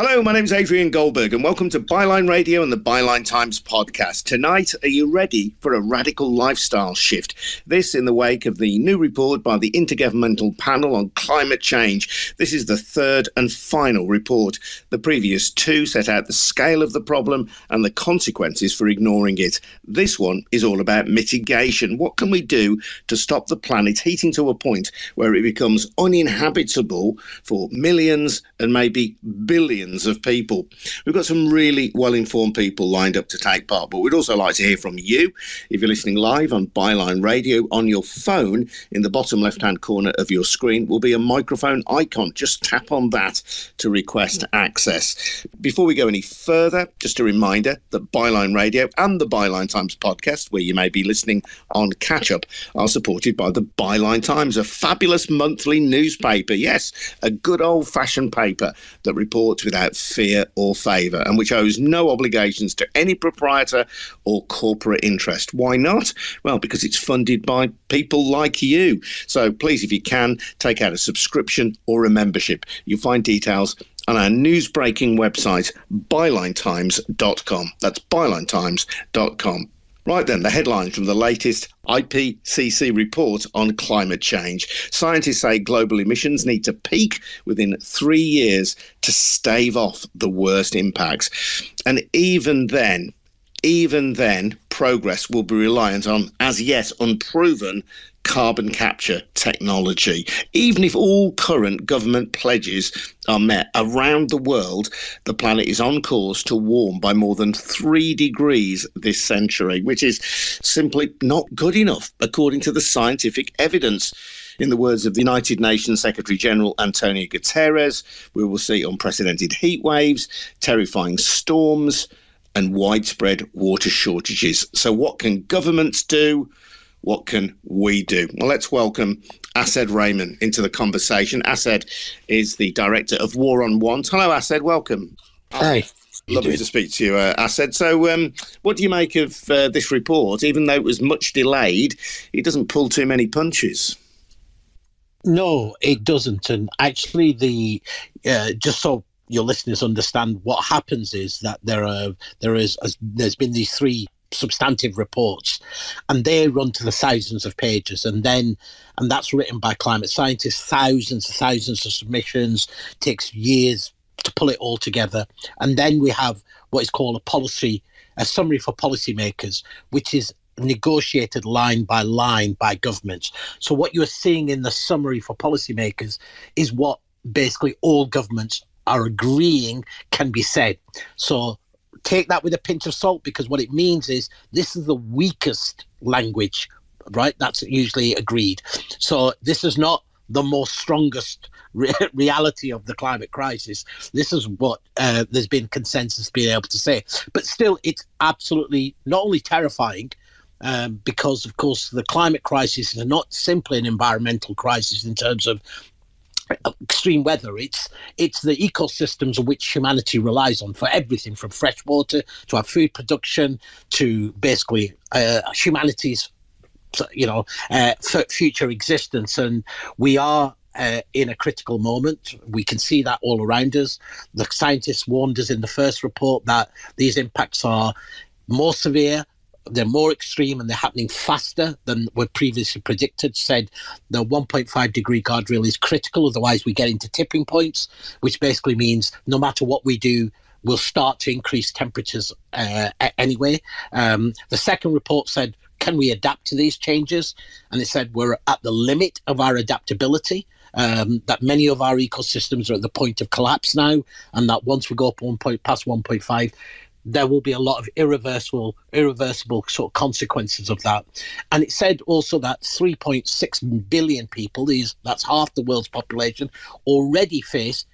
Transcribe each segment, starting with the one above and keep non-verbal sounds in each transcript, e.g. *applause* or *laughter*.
Hello, my name is Adrian Goldberg, and welcome to Byline Radio and the Byline Times podcast. Tonight, are you ready for a radical lifestyle shift? This in the wake of the new report by the Intergovernmental Panel on Climate Change. This is the third and final report. The previous two set out the scale of the problem and the consequences for ignoring it. This one is all about mitigation. What can we do to stop the planet heating to a point where it becomes uninhabitable for millions and maybe billions? Millions of people. We've got some really well informed people lined up to take part, but we'd also like to hear from you. If you're listening live on Byline Radio on your phone, in the bottom left hand corner of your screen will be a microphone icon. Just tap on that to request access. Before we go any further, just a reminder that Byline Radio and the Byline Times podcast, where you may be listening on catch up, are supported by the Byline Times, a fabulous monthly newspaper. Yes, a good old fashioned paper that reports with without fear or favour, and which owes no obligations to any proprietor or corporate interest. Why not? Well, because it's funded by people like you. So please, if you can, take out a subscription or a membership. You'll find details on our news breaking website, bylinetimes.com. That's bylinetimes.com. Right then, the headlines from the latest IPCC report on climate change. Scientists say global emissions need to peak within three years to stave off the worst impacts. And even then, even then, progress will be reliant on as yet unproven carbon capture technology. Even if all current government pledges are met around the world, the planet is on course to warm by more than three degrees this century, which is simply not good enough, according to the scientific evidence. In the words of the United Nations Secretary General Antonio Guterres, we will see unprecedented heat waves, terrifying storms, and widespread water shortages. So, what can governments do? What can we do? Well, let's welcome Asad Rehman into the conversation. Asad is the director of War on Want. Hello, Asad. Welcome. Hi. Lovely to speak to you, uh, Asad. So, um, what do you make of uh, this report? Even though it was much delayed, it doesn't pull too many punches. No, it doesn't. And actually, the uh, just so your listeners understand, what happens is that there are there is there's been these three substantive reports and they run to the thousands of pages. And then and that's written by climate scientists thousands and thousands of submissions. Takes years to pull it all together. And then we have what is called a policy a summary for policymakers which is negotiated line by line by governments. So what you're seeing in the summary for policymakers is what basically all governments are agreeing can be said. So take that with a pinch of salt because what it means is this is the weakest language, right? That's usually agreed. So this is not the most strongest *laughs* re- reality of the climate crisis. This is what uh, there's been consensus being able to say. But still, it's absolutely not only terrifying. Um, because of course the climate crisis is not simply an environmental crisis in terms of extreme weather. It's it's the ecosystems which humanity relies on for everything from fresh water to our food production to basically uh, humanity's you know uh, future existence. And we are uh, in a critical moment. We can see that all around us. The scientists warned us in the first report that these impacts are more severe, they're more extreme and they're happening faster than were previously predicted. Said the 1.5 degree guardrail is critical, otherwise we get into tipping points, which basically means no matter what we do, we'll start to increase temperatures uh, anyway. Um, the second report said, can we adapt to these changes? And it said we're at the limit of our adaptability. Um, that many of our ecosystems are at the point of collapse now, and that once we go up one point past 1.5, there will be a lot of irreversible, irreversible sort of consequences of that. And it said also that 3.6 billion people, these that's half the world's population, already face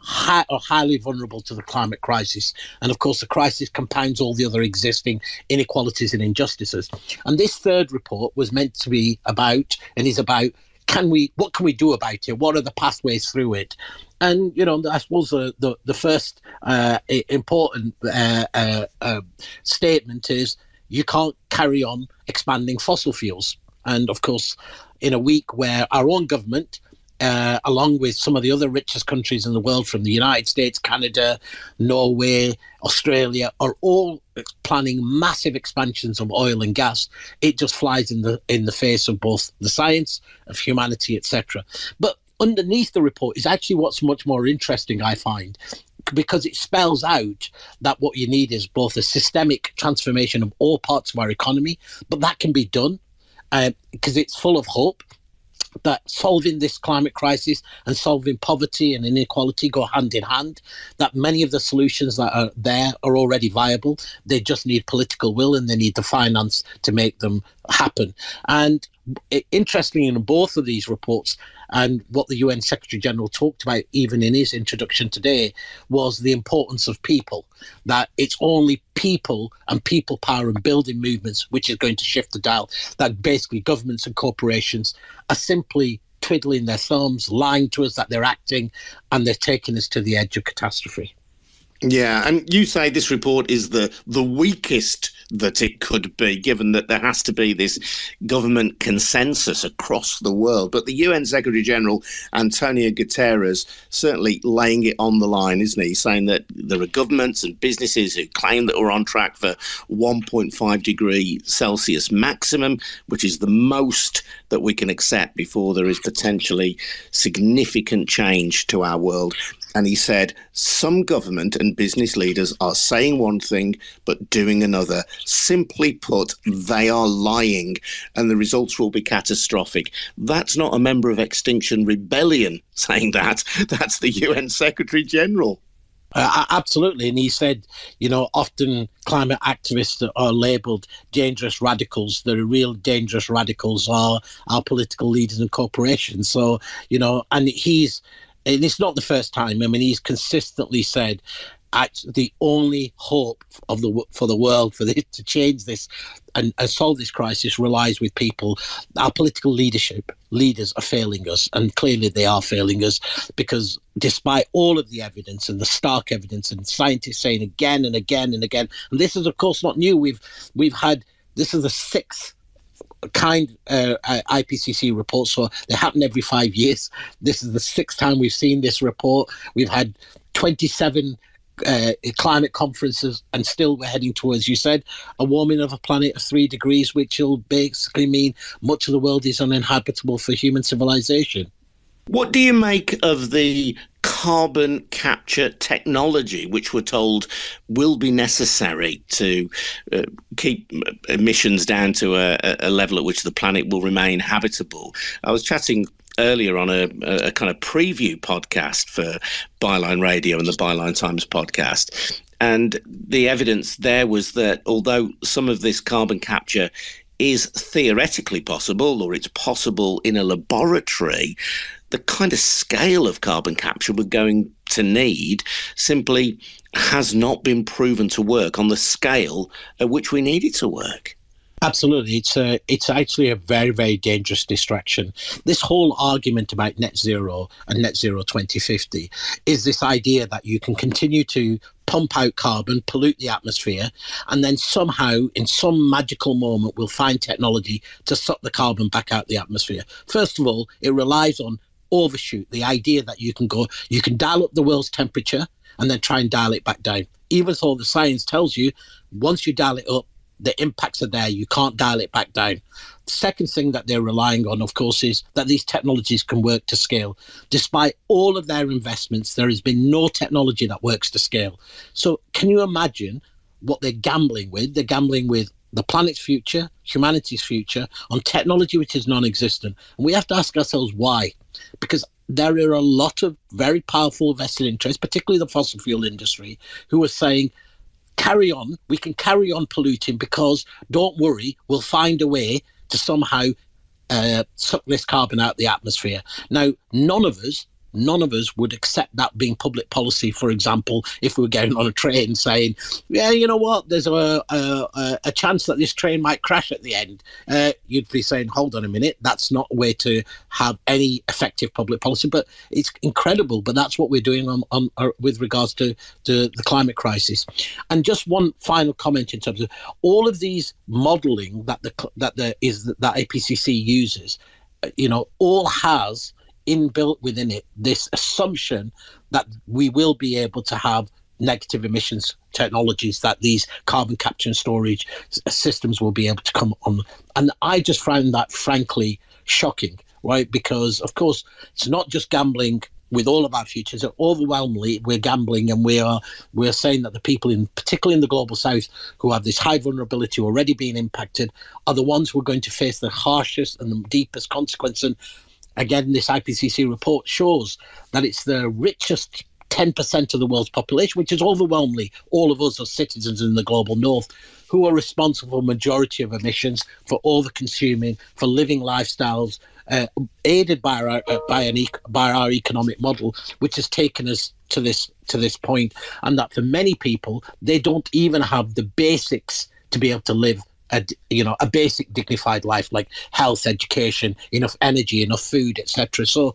high, are highly vulnerable to the climate crisis. And of course, the crisis compounds all the other existing inequalities and injustices. And this third report was meant to be about, and is about, can we, what can we do about it? What are the pathways through it? And you know, I suppose the the, the first uh, important uh, uh, um, statement is you can't carry on expanding fossil fuels. And of course, in a week where our own government uh, along with some of the other richest countries in the world, from the United States, Canada, Norway, Australia, are all planning massive expansions of oil and gas. It just flies in the in the face of both the science of humanity, etc. But underneath the report is actually what's much more interesting, I find, because it spells out that what you need is both a systemic transformation of all parts of our economy, but that can be done because uh, it's full of hope that solving this climate crisis and solving poverty and inequality go hand in hand, that many of the solutions that are there are already viable. They just need political will and they need the finance to make them happen. And interestingly, in both of these reports, and what the UN Secretary General talked about, even in his introduction today, was the importance of people. That it's only people and people power and building movements which is going to shift the dial. That basically governments and corporations are simply twiddling their thumbs, lying to us that they're acting, and they're taking us to the edge of catastrophe. Yeah, and you say this report is the the weakest that it could be, given that there has to be this government consensus across the world. But the UN Secretary General Antonio Guterres certainly laying it on the line, isn't he? Saying that there are governments and businesses who claim that we're on track for 1.5 degree Celsius maximum, which is the most that we can accept before there is potentially significant change to our world and he said some government and business leaders are saying one thing but doing another. Simply put, they are lying, and the results will be catastrophic. That's not a member of Extinction Rebellion *laughs* saying that. That's the UN Secretary General. Uh, absolutely. And he said, you know, often climate activists are labeled dangerous radicals. The real dangerous radicals are our political leaders and corporations. So, you know, and he's and it's not the first time. I mean, he's consistently said that the only hope of the for the world for this *laughs* to change this and, and, solve this crisis relies with people. Our political leadership leaders are failing us, and clearly they are failing us because despite all of the evidence and the stark evidence, and scientists saying again and again and again, and this is of course not new. We've we've had this is the sixth kind uh, IPCC reports. So they happen every five years. This is the sixth time we've seen this report. We've had 27 uh, climate conferences, and still we're heading towards, you said, a warming of a planet of three degrees, which will basically mean much of the world is uninhabitable for human civilization. What do you make of the carbon capture technology, which we're told will be necessary to uh, keep emissions down to a, a, level at which the planet will remain habitable? I was chatting earlier on a, a kind of preview podcast for Byline Radio and the Byline Times podcast. And the evidence there was that although some of this carbon capture is theoretically possible or it's possible in a laboratory, the kind of scale of carbon capture we're going to need simply has not been proven to work on the scale at which we need it to work. Absolutely, it's a, it's actually a very very dangerous distraction. This whole argument about net zero and net zero 2050 is this idea that you can continue to pump out carbon, pollute the atmosphere, and then somehow, in some magical moment, we'll find technology to suck the carbon back out of the atmosphere. First of all, it relies on overshoot the idea that you can go, you can dial up the world's temperature and then try and dial it back down. Even though the science tells you once you dial it up, the impacts are there. You can't dial it back down. The second thing that they're relying on, of course, is that these technologies can work to scale. Despite all of their investments, there has been no technology that works to scale. So, can you imagine what they're gambling with? They're gambling with the planet's future, humanity's future, on technology which is non existent. And we have to ask ourselves why. Because there are a lot of very powerful vested interests, particularly the fossil fuel industry, who are saying, carry on, we can carry on polluting because don't worry, we'll find a way to somehow uh, suck this carbon out of the atmosphere. Now, none of us none of us would accept that being public policy. For example, if we were going on a train saying, "Yeah, you know what? There's a a, a chance that this train might crash at the end," uh, you'd be saying, "Hold on a minute, that's not a way to have any effective public policy." But it's incredible. But that's what we're doing on, on uh, with regards to, to the climate crisis. And just one final comment in terms of all of these modelling that the that the is that IPCC uses, uh, you know, all has inbuilt within it this assumption that we will be able to have negative emissions technologies that these carbon capture and storage systems will be able to come on. And I just found that frankly shocking, right? Because, of course, it's not just gambling with all of our futures overwhelmingly we're gambling and we are we're saying that the people in particularly in the global south who have this high vulnerability already being impacted are the ones who are going to face the harshest and the deepest consequence and again this ipcc report shows that it's the richest 10% of the world's population, which is overwhelmingly all of us as citizens in the global north, who are responsible for majority of emissions, for over consuming, for living lifestyles, uh, aided by our uh, by an by our economic model, which has taken us to this to this point, and that for many people they don't even have the basics to be able to live a you know a basic dignified life like health, education, enough energy, enough food, etc. So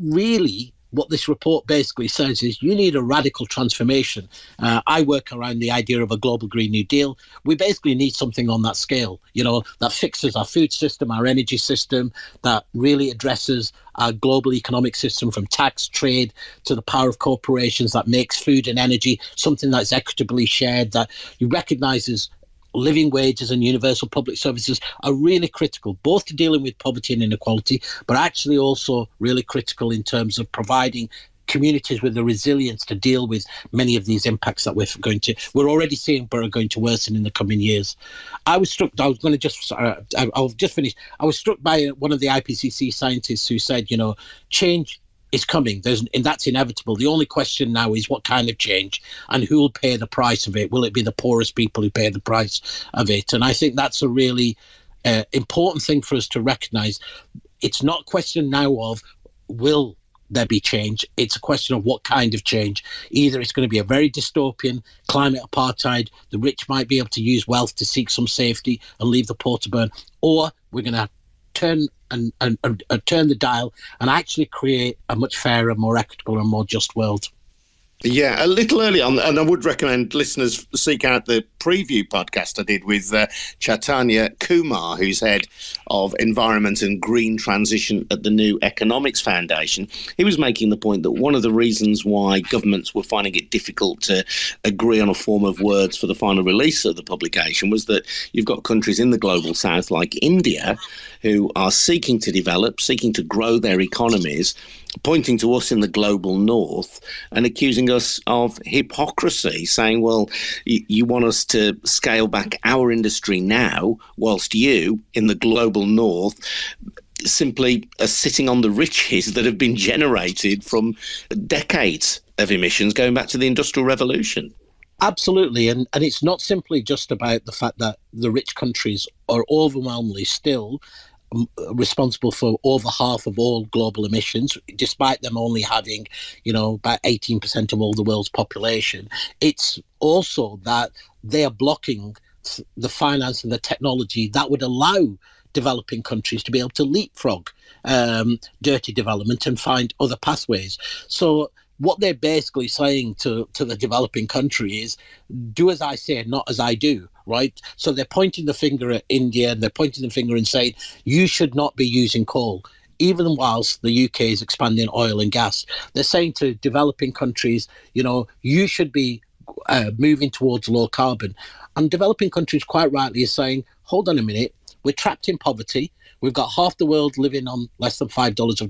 really what this report basically says is you need a radical transformation. Uh, I work around the idea of a global Green New Deal. We basically need something on that scale, you know, that fixes our food system, our energy system, that really addresses our global economic system from tax, trade to the power of corporations that makes food and energy something that's equitably shared, that you recognizes living wages and universal public services are really critical, both to dealing with poverty and inequality, but actually also really critical in terms of providing communities with the resilience to deal with many of these impacts that we're going to we're already seeing but are going to worsen in the coming years. I was struck i was going to just uh, i'll just finish. I was struck by one of the ipcc scientists who said you know change is coming. There's, and that's inevitable. The only question now is what kind of change and who will pay the price of it. Will it be the poorest people who pay the price of it? And I think that's a really uh, important thing for us to recognise. It's not a question now of will there be change. It's a question of what kind of change. Either it's going to be a very dystopian climate apartheid, the rich might be able to use wealth to seek some safety and leave the poor to burn, or we're going to turn and, and, and, and turn the dial and actually create a much fairer, more equitable, and more just world. Yeah, a little early on, and I would recommend listeners seek out the preview podcast I did with uh, Chaitanya Kumar, who's head of environment and green transition at the New Economics Foundation. He was making the point that one of the reasons why governments were finding it difficult to agree on a form of words for the final release of the publication was that you've got countries in the global south like India who are seeking to develop, seeking to grow their economies, pointing to us in the global north and accusing us of hypocrisy, saying, well, you, you, want us to scale back our industry now, whilst you in the global north simply are sitting on the riches that have been generated from decades of emissions going back to the Industrial Revolution. Absolutely. And, and it's not simply just about the fact that the rich countries are overwhelmingly still responsible for over half of all global emissions, despite them only having, you know, about 18% of all the world's population. It's also that they are blocking the finance and the technology that would allow developing countries to be able to leapfrog um, dirty development and find other pathways. So what they're basically saying to, to the developing country is do as I say, not as I do, right? So they're pointing the finger at India and they're pointing the finger and saying, you should not be using coal. Even whilst the UK is expanding oil and gas, they're saying to developing countries, you know, you should be uh, moving towards low carbon. And developing countries, quite rightly, are saying, hold on a minute, we're trapped in poverty We've got half the world living on less than five dollars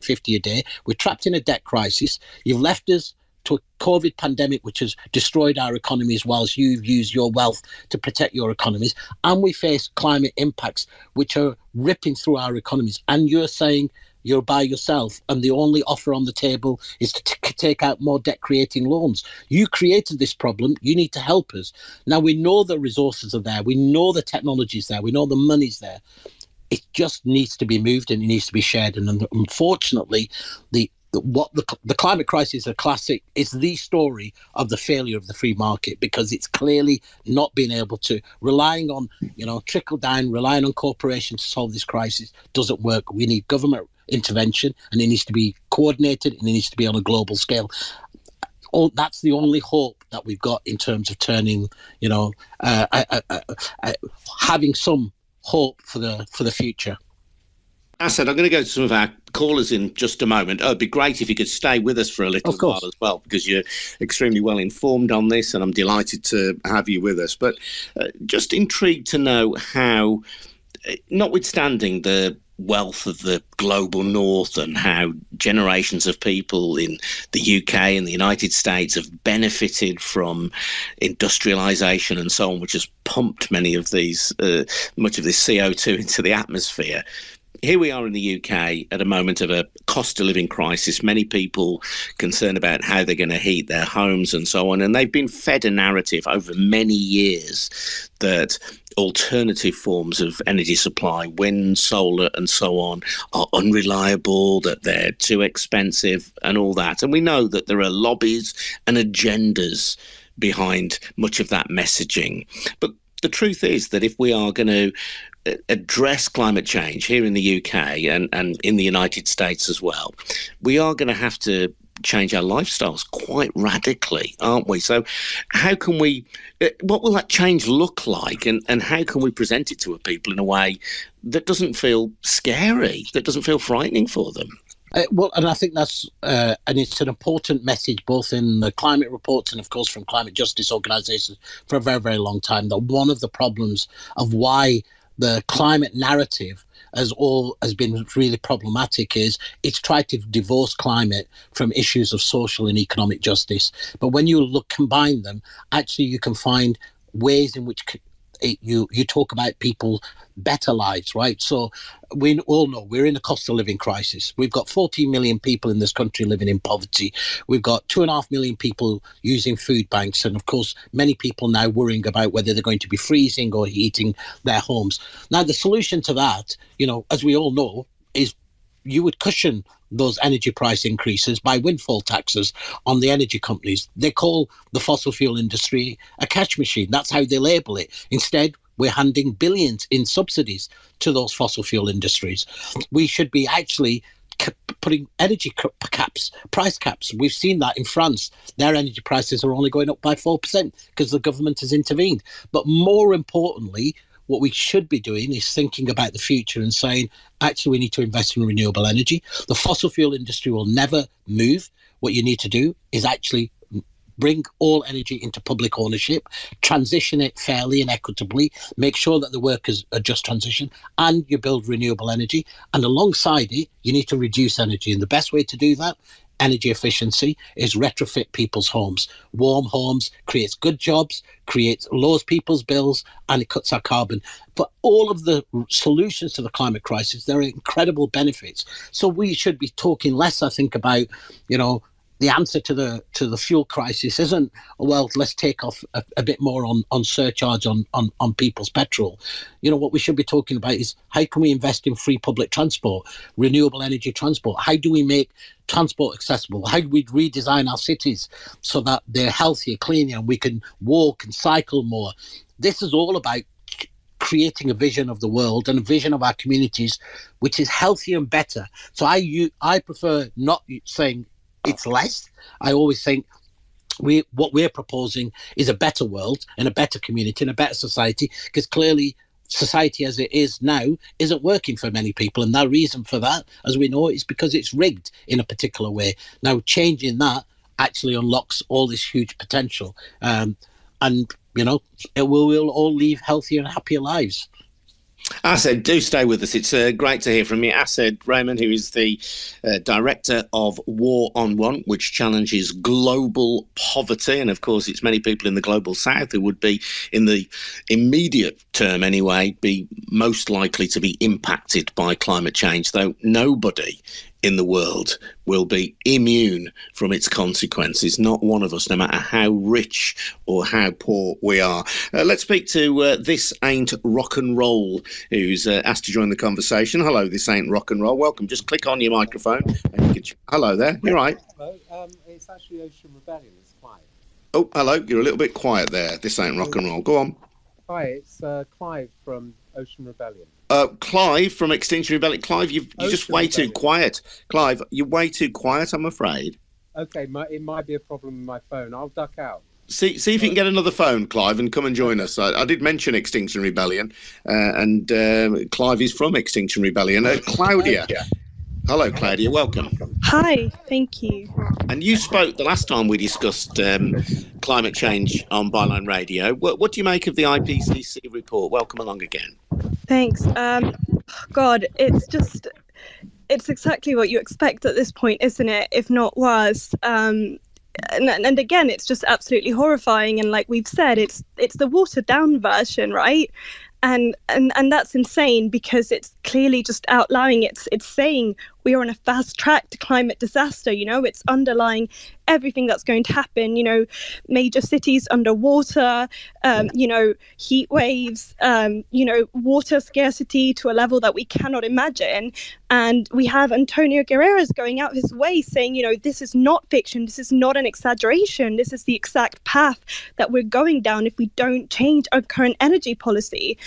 fifty a day. We're trapped in a debt crisis. You've left us to a COVID pandemic, which has destroyed our economies, whilst you've used your wealth to protect your economies. And we face climate impacts, which are ripping through our economies. And you're saying you're by yourself, and the only offer on the table is to t- take out more debt creating loans. You created this problem. You need to help us. Now, we know the resources are there. We know the technology is there. We know the money's there it just needs to be moved and it needs to be shared. And unfortunately, the what the, the climate crisis is a classic is the story of the failure of the free market because it's clearly not being able to relying on you know trickle down relying on corporations to solve this crisis doesn't work we need government intervention and it needs to be coordinated and it needs to be on a global scale all, that's the only hope that we've got in terms of turning you know uh, uh, uh, uh having some hope for the for the future. Asad, I'm going to go to some of our callers in just a moment. Oh, it'd be great if you could stay with us for a little while as well, because you're extremely well informed on this, and I'm delighted to have you with us. But uh, just intrigued to know how, uh, notwithstanding the wealth of the global north and how generations of people in the UK and the United States have benefited from industrialization and so on, which has pumped many of these, uh, much of this CO2 *laughs* into the atmosphere here we are in the UK at a moment of a cost of living crisis. Many people concerned about how they're going to heat their homes and so on. And they've been fed a narrative over many years that alternative forms of energy supply, wind, solar, and so on, are unreliable, that they're too expensive, and all that. And we know that there are lobbies and agendas behind much of that messaging. But the truth is that if we are going to uh, address climate change here in the UK and, and in the United States as well, we are going to have to change our lifestyles quite radically, aren't we? So, how can we, uh, what will that change look like? And, and how can we present it to people in a way that doesn't feel scary, that doesn't feel frightening for them? Uh, well, and I think that's uh, and it's an important message both in the climate reports and, of course, from climate justice organisations for a very, very long time. That one of the problems of why the climate narrative as all has been really problematic is it's tried to divorce climate from issues of social and economic justice. But when you look combine them, actually you can find ways in which it, you you talk about people better lives, right? So we all know we're in a cost of living crisis. We've got 14 million people in this country living in poverty. We've got two and a half million people using food banks, and of course, many people now worrying about whether they're going to be freezing or heating their homes. Now, the solution to that, you know, as we all know, is you would cushion those energy price increases by windfall taxes on the energy companies. They call the fossil fuel industry a cash machine. That's how they label it. Instead, we're handing billions in subsidies to those fossil fuel industries. We should be actually putting energy caps, price caps. We've seen that in France. Their energy prices are only going up by 4% because the government has intervened. But more importantly, what we should be doing is thinking about the future and saying, actually, we need to invest in renewable energy. The fossil fuel industry will never move. What you need to do is actually bring all energy into public ownership, transition it fairly and equitably, make sure that the workers are just transition, and you build renewable energy. And alongside it, you need to reduce energy. And the best way to do that energy efficiency is retrofit people's homes. Warm homes creates good jobs, creates lowers people's bills, and it cuts our carbon. But all of the solutions to the climate crisis, there are incredible benefits. So we should be talking less, I think, about you know the answer to the to the fuel crisis isn't oh, well let's take off a, a, bit more on on surcharge on, on on people's petrol. You know what we should be talking about is how can we invest in free public transport renewable energy transport? How do we make transport accessible? How do we redesign our cities so that they're healthier cleaner and we can walk and cycle more? This is all about creating a vision of the world and a vision of our communities which is healthier and better. So i you i prefer not saying it's less. I always think we what we're proposing is a better world and a better community and a better society because clearly society as it is now isn't working for many people. And the reason for that as we know is because it's rigged in a particular way. Now changing that actually unlocks all this huge potential um, and you know it will we'll all live healthier and happier lives Asad, do stay with us. It's uh, great to hear from you. Asad Rehman, who is the uh, director of War on Want, which challenges global poverty. And of course, it's many people in the global south who would be, in the immediate term anyway, be most likely to be impacted by climate change, though nobody in the world will be immune from its consequences. Not one of us, no matter how rich or how poor we are. Uh, let's speak to uh, This Ain't Rock and Roll, who's uh, asked to join the conversation. Hello, This Ain't Rock and Roll. Welcome. Just click on your microphone. And you can ch- hello there. You're right. Hello. Um, it's actually Ocean Rebellion. It's Clive. Oh, hello. You're a little bit quiet there. This Ain't Rock and Roll. Go on. Hi, it's uh, Clive from Ocean Rebellion. Uh, Clive from Extinction Rebellion. Clive, you are just way Rebellion. too quiet. Clive, you're way too quiet. I'm afraid. Okay, my, it might be a problem with my phone. I'll duck out. See, see if you can get another phone, Clive, and come and join us. I, I did mention Extinction Rebellion, uh, and uh, Clive is from Extinction Rebellion. Uh, Claudia. Hello, Claudia. Welcome. Hi, thank you. And you spoke the last time we discussed um, climate change on Byline Radio. What, what, do you make of the IPCC report? Welcome along again. Thanks. Um, God, it's just. It's exactly what you expect at this point, isn't it? If not worse. Um, and, and again it's just absolutely horrifying and like we've said it's it's the watered down version right and and and that's insane because it's clearly just outlining it's it's saying we are on a fast track to climate disaster you know it's underlying everything that's going to happen you know major cities underwater um, you know heat waves um, you know water scarcity to a level that we cannot imagine. And we have antonio guterres going out his way saying you know this is not fiction this is not an exaggeration this is the exact path that we're going down if we don't change our current energy policy.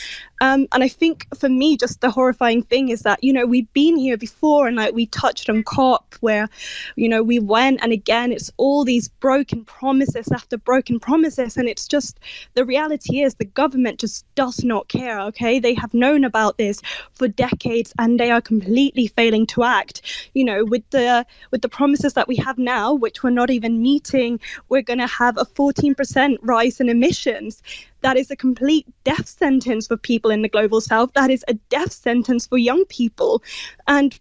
Um, and i think for me just the horrifying thing is that you know we've been here before and like we touched on COP, where, you know, we went and again, it's all these broken promises after broken promises. And it's just the reality is the government just does not care. Okay. They have known about this for decades and they are completely failing to act. You know, with the with the promises that we have now, which we're not even meeting, we're gonna have a 14% rise in emissions that is a complete death sentence for people in the global south that is a death sentence for young people and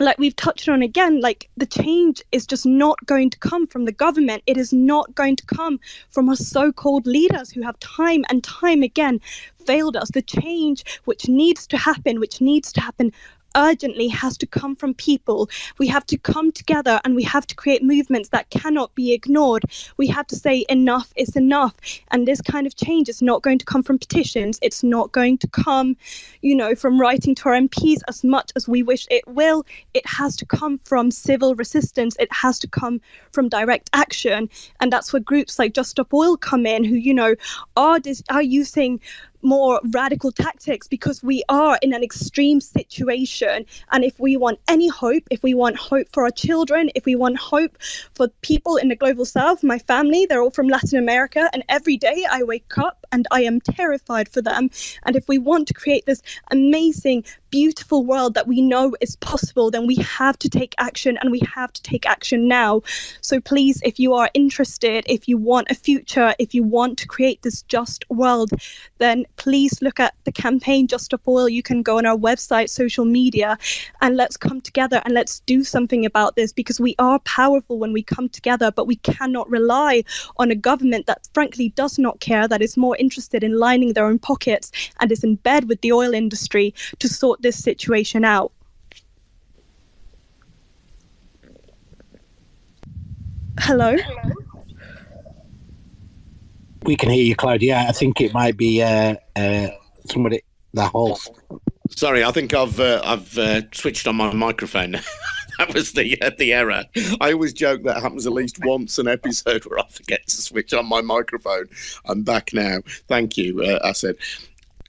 like we've touched on again, like the change is just not going to come from the government. It is not going to come from our so called leaders who have time and time again failed us. The change which needs to happen, which needs to happen urgently has to come from people. We have to come together and we have to create movements that cannot be ignored. We have to say enough is enough. And this kind of change is not going to come from petitions. It's not going to come, you know, from writing to our MPs as much as we wish it will. It has to come from civil resistance. It has to come from direct action. And that's where groups like Just Stop Oil come in, who, you know, are, dis- are using more radical tactics because we are in an extreme situation. And if we want any hope, if we want hope for our children, if we want hope for people in the global south, my family, they're all from Latin America. And every day I wake up and I am terrified for them. And if we want to create this amazing, beautiful world that we know is possible, then we have to take action and we have to take action now. So please, if you are interested, if you want a future, if you want to create this just world, then please look at the campaign Just Stop Oil. You can go on our website, social media, and let's come together and let's do something about this because we are powerful when we come together, but we cannot rely on a government that frankly does not care, that is more interested in lining their own pockets and is in bed with the oil industry to sort this situation out. Hello? We can hear you, Claudia. I think it might be uh, uh, somebody, the host. Sorry, I think I've uh, I've uh, switched on my microphone. *laughs* that was the uh, the error. I always joke that happens at least once an episode where I forget to switch on my microphone. I'm back now. Thank you, uh, Asad.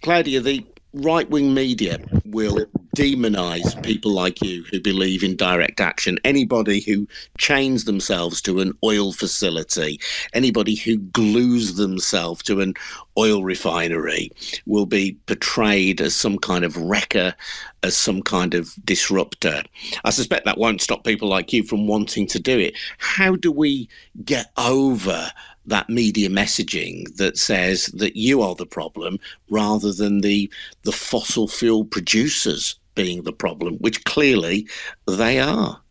Claudia, the right wing media will demonize people like you who believe in direct action. Anybody who chains themselves to an oil facility, anybody who glues themselves to an oil refinery will be portrayed as some kind of wrecker, as some kind of disruptor. I suspect that won't stop people like you from wanting to do it. How do we get over that media messaging that says that you are the problem rather than the the fossil fuel producers being the problem, which clearly they are.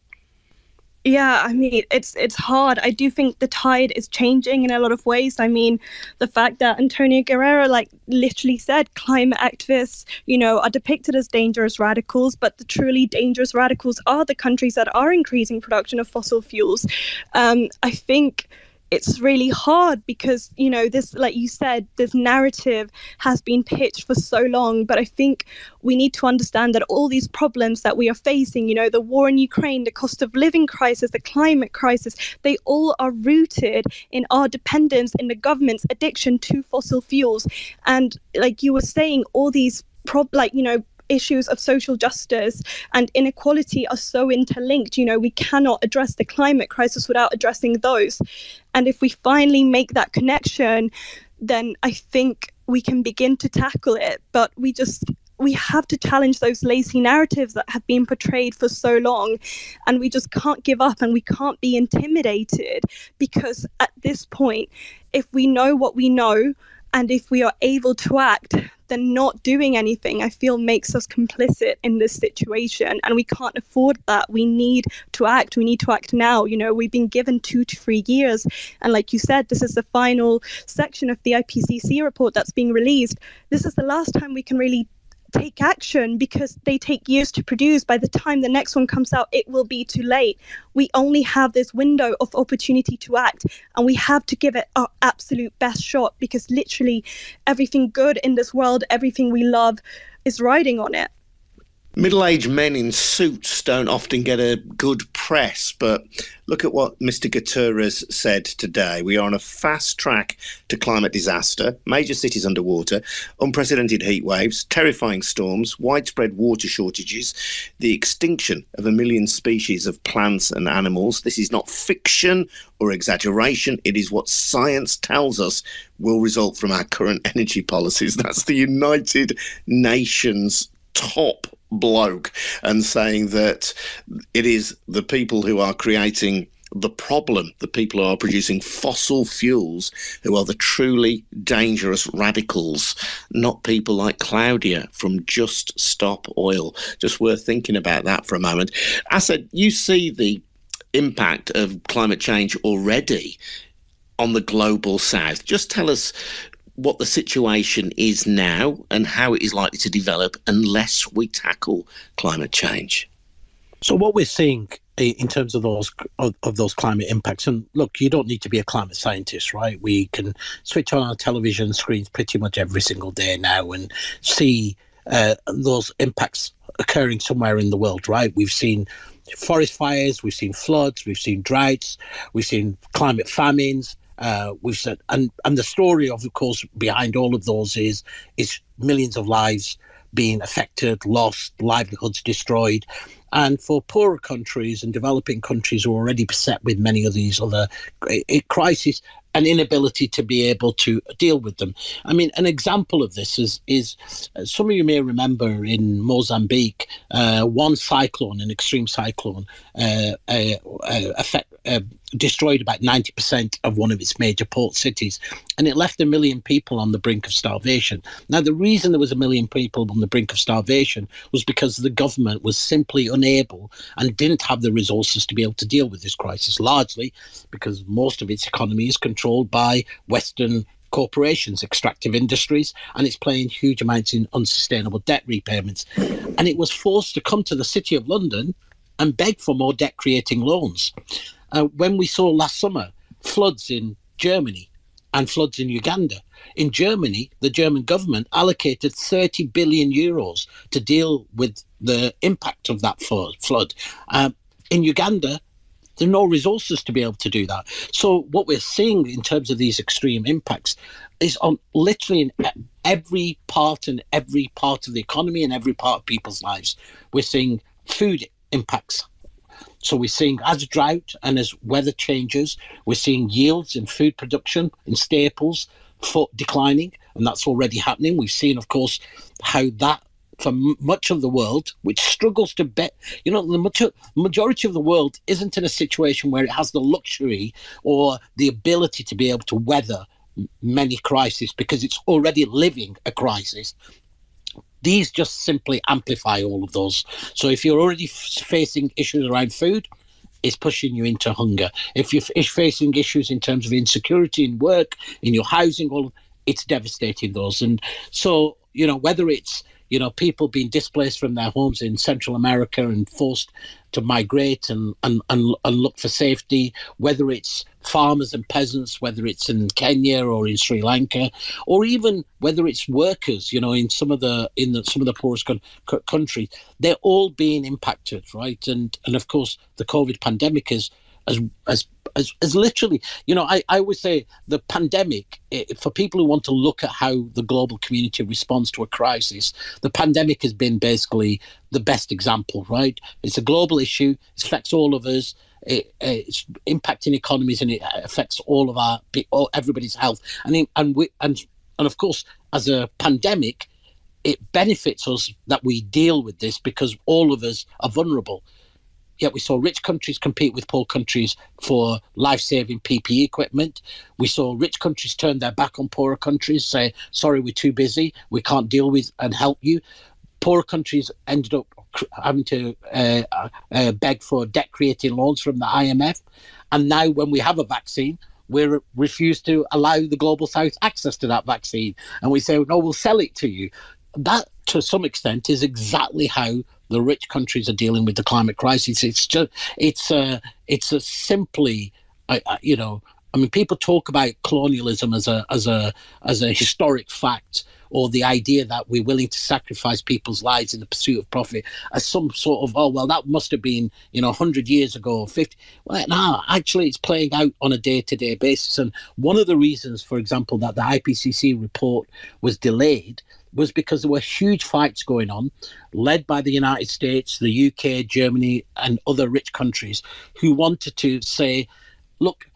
Yeah, I mean it's it's hard. I do think the tide is changing in a lot of ways. I mean, the fact that Antonio Guterres like literally said climate activists, you know, are depicted as dangerous radicals, but the truly dangerous radicals are the countries that are increasing production of fossil fuels. Um, I think it's really hard because you know this like you said this narrative has been pitched for so long but i think we need to understand that all these problems that we are facing you know the war in ukraine the cost of living crisis the climate crisis they all are rooted in our dependence in the government's addiction to fossil fuels. And like you were saying all these prob like you know issues of social justice and inequality are so interlinked. You know, we cannot address the climate crisis without addressing those. And if we finally make that connection, then I think we can begin to tackle it. But we just we have to challenge those lazy narratives that have been portrayed for so long and we just can't give up and we can't be intimidated because at this point if we know what we know and if we are able to act then not doing anything i feel makes us complicit in this situation. And we can't afford that. We need to act. We need to act now. You know we've been given 2 to 3 years. And like you said this is the final section of the IPCC report that's being released. This is the last time we can really take action because they take years to produce. By the time the next one comes out, it will be too late. We only have this window of opportunity to act, and we have to give it our absolute best shot because literally everything good in this world, everything we love, is riding on it. Middle aged men in suits don't often get a good press, but look at what Mr. Guterres said today. We are on a fast track to climate disaster, major cities underwater, unprecedented heat waves, terrifying storms, widespread water shortages, the extinction of a million species of plants and animals. This is not fiction or exaggeration, it is what science tells us will result from our current *laughs* energy policies. That's the United Nations top bloke and saying that it is the people who are creating the problem, the people who are producing fossil fuels, who are the truly dangerous radicals, not people like Claudia from Just Stop Oil. Just worth thinking about that for a moment. Asad, you see the impact of climate change already on the global south. Just tell us what the situation is now and how it is likely to develop unless we tackle climate change. So what we're seeing in terms of those of, of, those climate impacts and look you don't need to be a climate scientist right? We can switch on our television screens pretty much every single day now and see uh, those impacts occurring somewhere in the world right? We've seen forest fires we've seen floods we've seen droughts we've seen climate famines uh, we've said, and and the story of, of course, behind all of those is is millions of lives being affected, lost, livelihoods destroyed, and for poorer countries and developing countries who are already beset with many of these other crises, an inability to be able to deal with them. I mean, an example of this is is uh, some of you may remember in Mozambique, uh, one cyclone, an extreme cyclone, uh, uh, uh affect, uh, destroyed about 90% of one of its major port cities, and it left a million people on the brink of starvation. Now, the reason there was a million people on the brink of starvation was because the government was simply unable and didn't have the resources to be able to deal with this crisis, largely because most of its economy is controlled by Western corporations, extractive industries, and it's paying huge amounts in unsustainable debt repayments. And it was forced to come to the City of London and beg for more debt creating loans. Uh, when we saw last summer floods in Germany and floods in Uganda, in Germany, the German government allocated 30 billion euros to deal with the impact of that flood. Um, in Uganda, there are no resources to be able to do that. So, what we're seeing in terms of these extreme impacts is on literally in every part and every part of the economy and every part of people's lives. We're seeing food impacts so we're seeing as drought and as weather changes, we're seeing yields in food production in staples for declining, and that's already happening. We've seen, of course, how that for much of the world, which struggles to bet, you know, the majority of the world isn't in a situation where it has the luxury or the ability to be able to weather many crises because it's already living a crisis these just simply amplify all of those. So if you're already f- facing issues around food, it's pushing you into hunger. If you're f- facing issues in terms of insecurity in work, in your housing, all it's devastating those. And so, you know, whether it's you know people being displaced from their homes in Central America and forced to migrate and, and, and, and look for safety, whether it's farmers and peasants, whether it's in Kenya or in Sri Lanka, or even whether it's workers, you know, in some of the in the, some of the poorest con- countries, they're all being impacted, right? And and of course, the COVID pandemic has as as as, as literally, you know, I, I always say the pandemic, eh, for people who want to look at how the global community responds to a crisis, the pandemic has been basically the best example, right? It's a global issue, it affects all of us. It, eh, it's impacting economies and it eh, affects all of our everybody's health and and we and and of course as a pandemic it benefits us that we deal with this because all of us are vulnerable Yet we saw rich countries compete with poor countries for life saving PPE equipment. We saw rich countries turn their back on poorer countries, say, sorry, we're too busy, we can't deal with and help you. Poorer countries ended up having to uh, uh, beg for debt creating loans from the IMF. And now, when we have a vaccine, we refuse to allow the global south access to that vaccine. And we say, no, we'll sell it to you. That, to some extent, is exactly how the rich countries are dealing with the climate crisis. It's just it's a it's a simply, uh, you know, I mean, people talk about colonialism as a as a as a historic fact, or the idea that we're willing to sacrifice people's lives in the pursuit of profit as some sort of oh well that must have been you know 100 years ago or 50 well no actually it's playing out on a day-to-day basis and one of the reasons for example that the ipcc report was delayed was because there were huge fights going on, led by the United States, the UK, Germany, and other rich countries who wanted to say, look,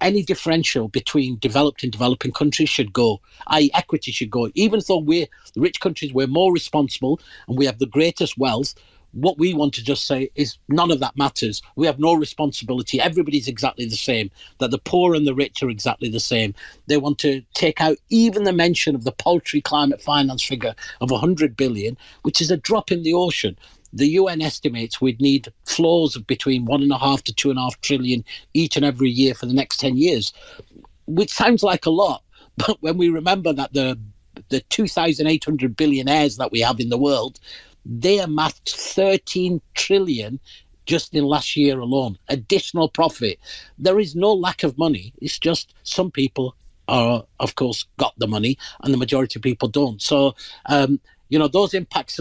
any differential between developed and developing countries should go, i.e., equity should go. Even though we're rich countries, we're more responsible and we have the greatest wealth, what we want to just say is none of that matters. We have no responsibility. Everybody's exactly the same, that the poor and the rich are exactly the same. They want to take out even the mention of the paltry climate finance figure of 100 billion, which is a drop in the ocean. The UN estimates we'd need flows of between one and a half to two and a half trillion each and every year for the next 10 years, which sounds like a lot. *laughs* But when we remember that the the 2,800 billionaires that we have in the world, they amassed 13 trillion just in last year alone. Additional profit. There is no lack of money. It's just some people are, of course, got the money, and the majority of people don't. So, um, you know, those impacts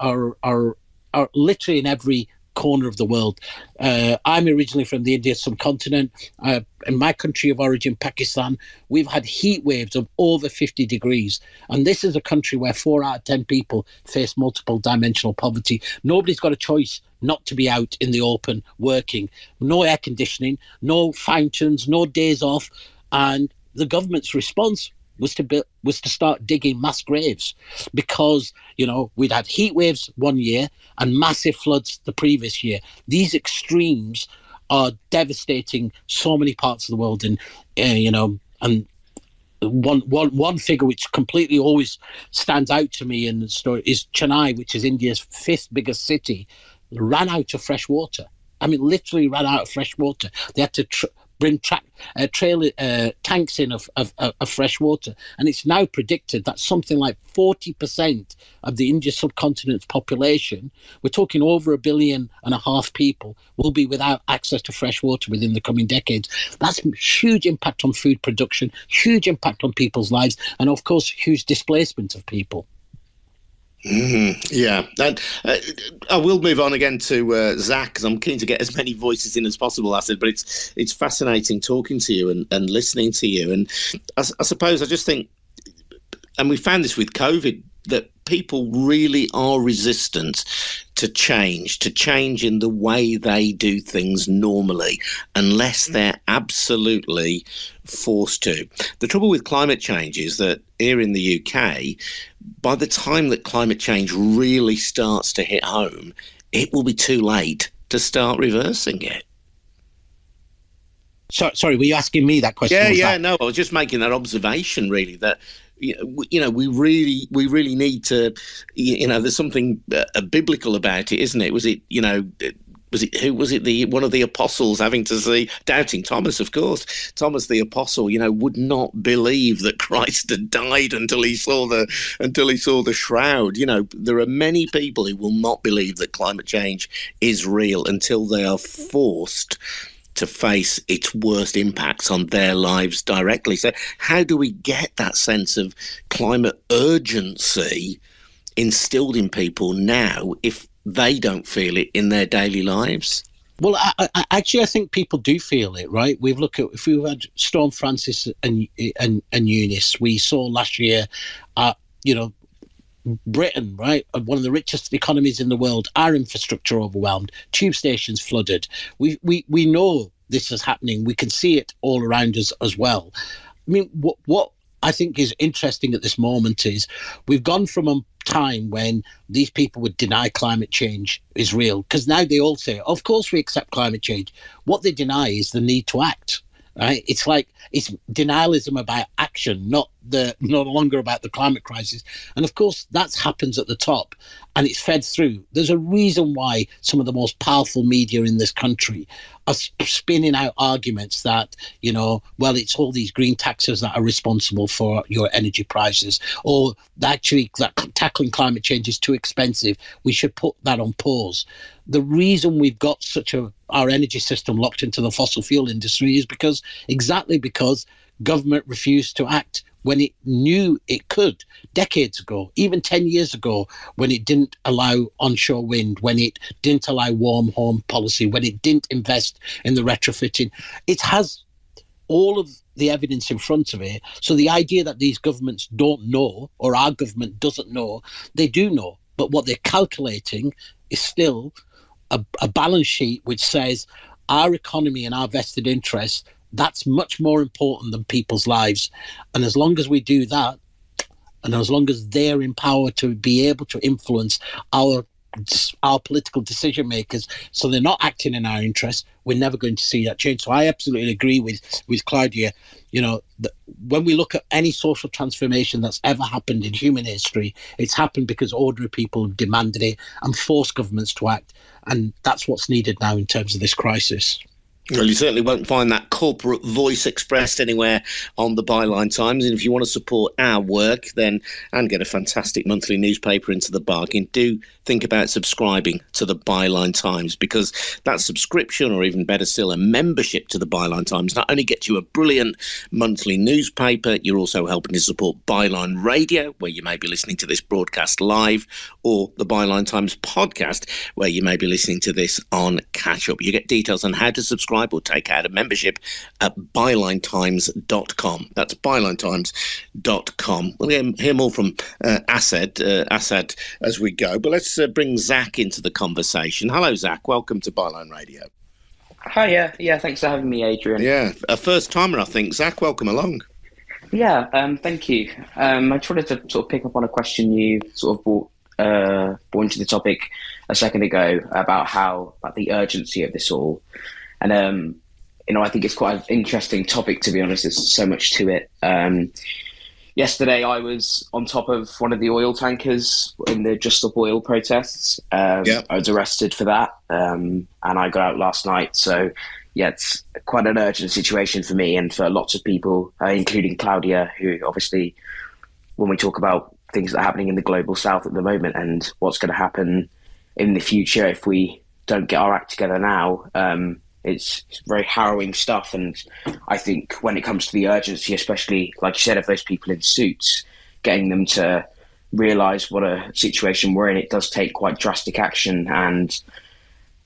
are are are literally in every corner of the world. Uh, I'm originally from the Indian subcontinent. Uh, in my country of origin, Pakistan, we've had heat waves of over 50 degrees. And this is a country where four out of 10 people face multiple dimensional poverty. Nobody's got a choice not to be out in the open working. No air conditioning, no fountains, no days off. And the government's response was to build, was to start digging mass graves because you know we'd had heat waves one year and massive floods the previous year. These extremes are devastating so many parts of the world, and uh, you know, and one one one figure which completely always stands out to me in the story is Chennai, which is India's fifth biggest city, ran out of fresh water. I mean, literally ran out of fresh water. They had to tr- bring uh, trailer, uh, tanks in of, of, of, fresh water. And it's now predicted that something like 40% of the Indian subcontinent's population, we're talking over a billion and a half people, will be without access to fresh water within the coming decades. That's huge impact on food production, huge impact on people's lives, and of course, huge displacement of people. Mm, yeah, and uh, I will move on again to uh, Zach because I'm keen to get as many voices in as possible. I said, but it's it's fascinating talking to you and, and listening to you, and I, I suppose I just think, and we found this with COVID that people really are resistant to change, to change in the way they do things normally, unless they're absolutely forced to. The trouble with climate change is that here in the UK, by the time that climate change really starts to hit home, it will be too late to start reversing it. So, sorry, were you asking me that question? Yeah, yeah, that? no, I was just making that observation, really, that you know, we really, we really need to, you know, there's something uh, biblical about it, isn't it? Was it, you know, was it who was it the one of the apostles having to see doubting Thomas of course. Thomas the apostle you know would not believe that *laughs* Christ had died until he saw the until he saw the shroud. You know there are many people who will not believe that climate change is real until they are forced to face its worst impacts on their lives directly. So how do we get that sense of climate urgency instilled in people now if they don't feel it in their daily lives? Well, I, I, actually, I think people do feel it, right? We've looked at if we've had Storm Francis and and and Eunice. We saw last year, uh, you know, Britain, right, one of the richest economies in the world, our infrastructure overwhelmed, tube stations flooded. We we we know this is happening. We can see it all around us as well. I mean, what what I think is interesting at this moment is we've gone from a time when these people would deny climate change is real because now they all say, of course we accept climate change. What they deny is the need to act. Right? It's like it's denialism about action, not the no longer about the climate crisis. And of course, that happens at the top, and it's fed through. There's a reason why some of the most powerful media in this country are spinning out arguments that you know, well, it's all these green taxes that are responsible for your energy prices, or actually that tackling climate change is too expensive. We should put that on pause. The reason we've got such a our energy system locked into the fossil fuel industry is because exactly because government refused to act when it knew it could decades ago, even 10 years ago, when it didn't allow onshore wind, when it didn't allow warm home policy, when it didn't invest in the retrofitting. It has all of the evidence in front of it. So the idea that these governments don't know, or our government doesn't know, they do know. But what they're calculating is still a, a balance sheet which says our economy and our vested interests that's much more important than people's lives. And as long as we do that and as long as they're empowered to be able to influence our our political decision makers so they're not acting in our interest we're never going to see that change. So i absolutely agree with with claudia. You know when we look at any social transformation that's ever happened in human history it's happened because ordinary people have demanded it and forced governments to act. And that's what's needed now in terms of this crisis well, you certainly won't find that corporate voice expressed anywhere on the Byline Times. And if you want to support our work, then and get a fantastic monthly newspaper into the bargain, do think about subscribing to the Byline Times because that subscription, or even better still, a membership to the Byline Times, not only gets you a brilliant monthly newspaper, you're also helping to support Byline Radio, where you may be listening to this broadcast live, or the Byline Times podcast, where you may be listening to this on catch up. You get details on how to subscribe or take out a membership at bylinetimes.com. That's bylinetimes.com. We'll hear more from uh, Asad, uh, Asad as we go, but let's uh, bring Zach into the conversation. Hello, Zach. Welcome to Byline Radio. Hi, yeah, yeah. Thanks for having me, Adrian. Yeah, a first timer, I think. Zach, welcome along. Yeah, um, thank you. Um, I just wanted to sort of pick up on a question you sort of brought uh, brought into the topic a second ago about how about the urgency of this all, and um, you know, I think it's quite an interesting topic to be honest. There's so much to it. Um, yesterday I was on top of one of the oil tankers in the Just Stop Oil protests. Um, yep. I was arrested for that, um, and I got out last night. So, yeah, it's quite an urgent situation for me and for lots of people, uh, including Claudia, who obviously, when we talk about things that are happening in the global south at the moment and what's going to happen in the future if we don't get our act together now, um, it's, very harrowing stuff. And I think when it comes to the urgency, especially like you said, of those people in suits, getting them to realize what a situation we're in, it does take quite drastic action. And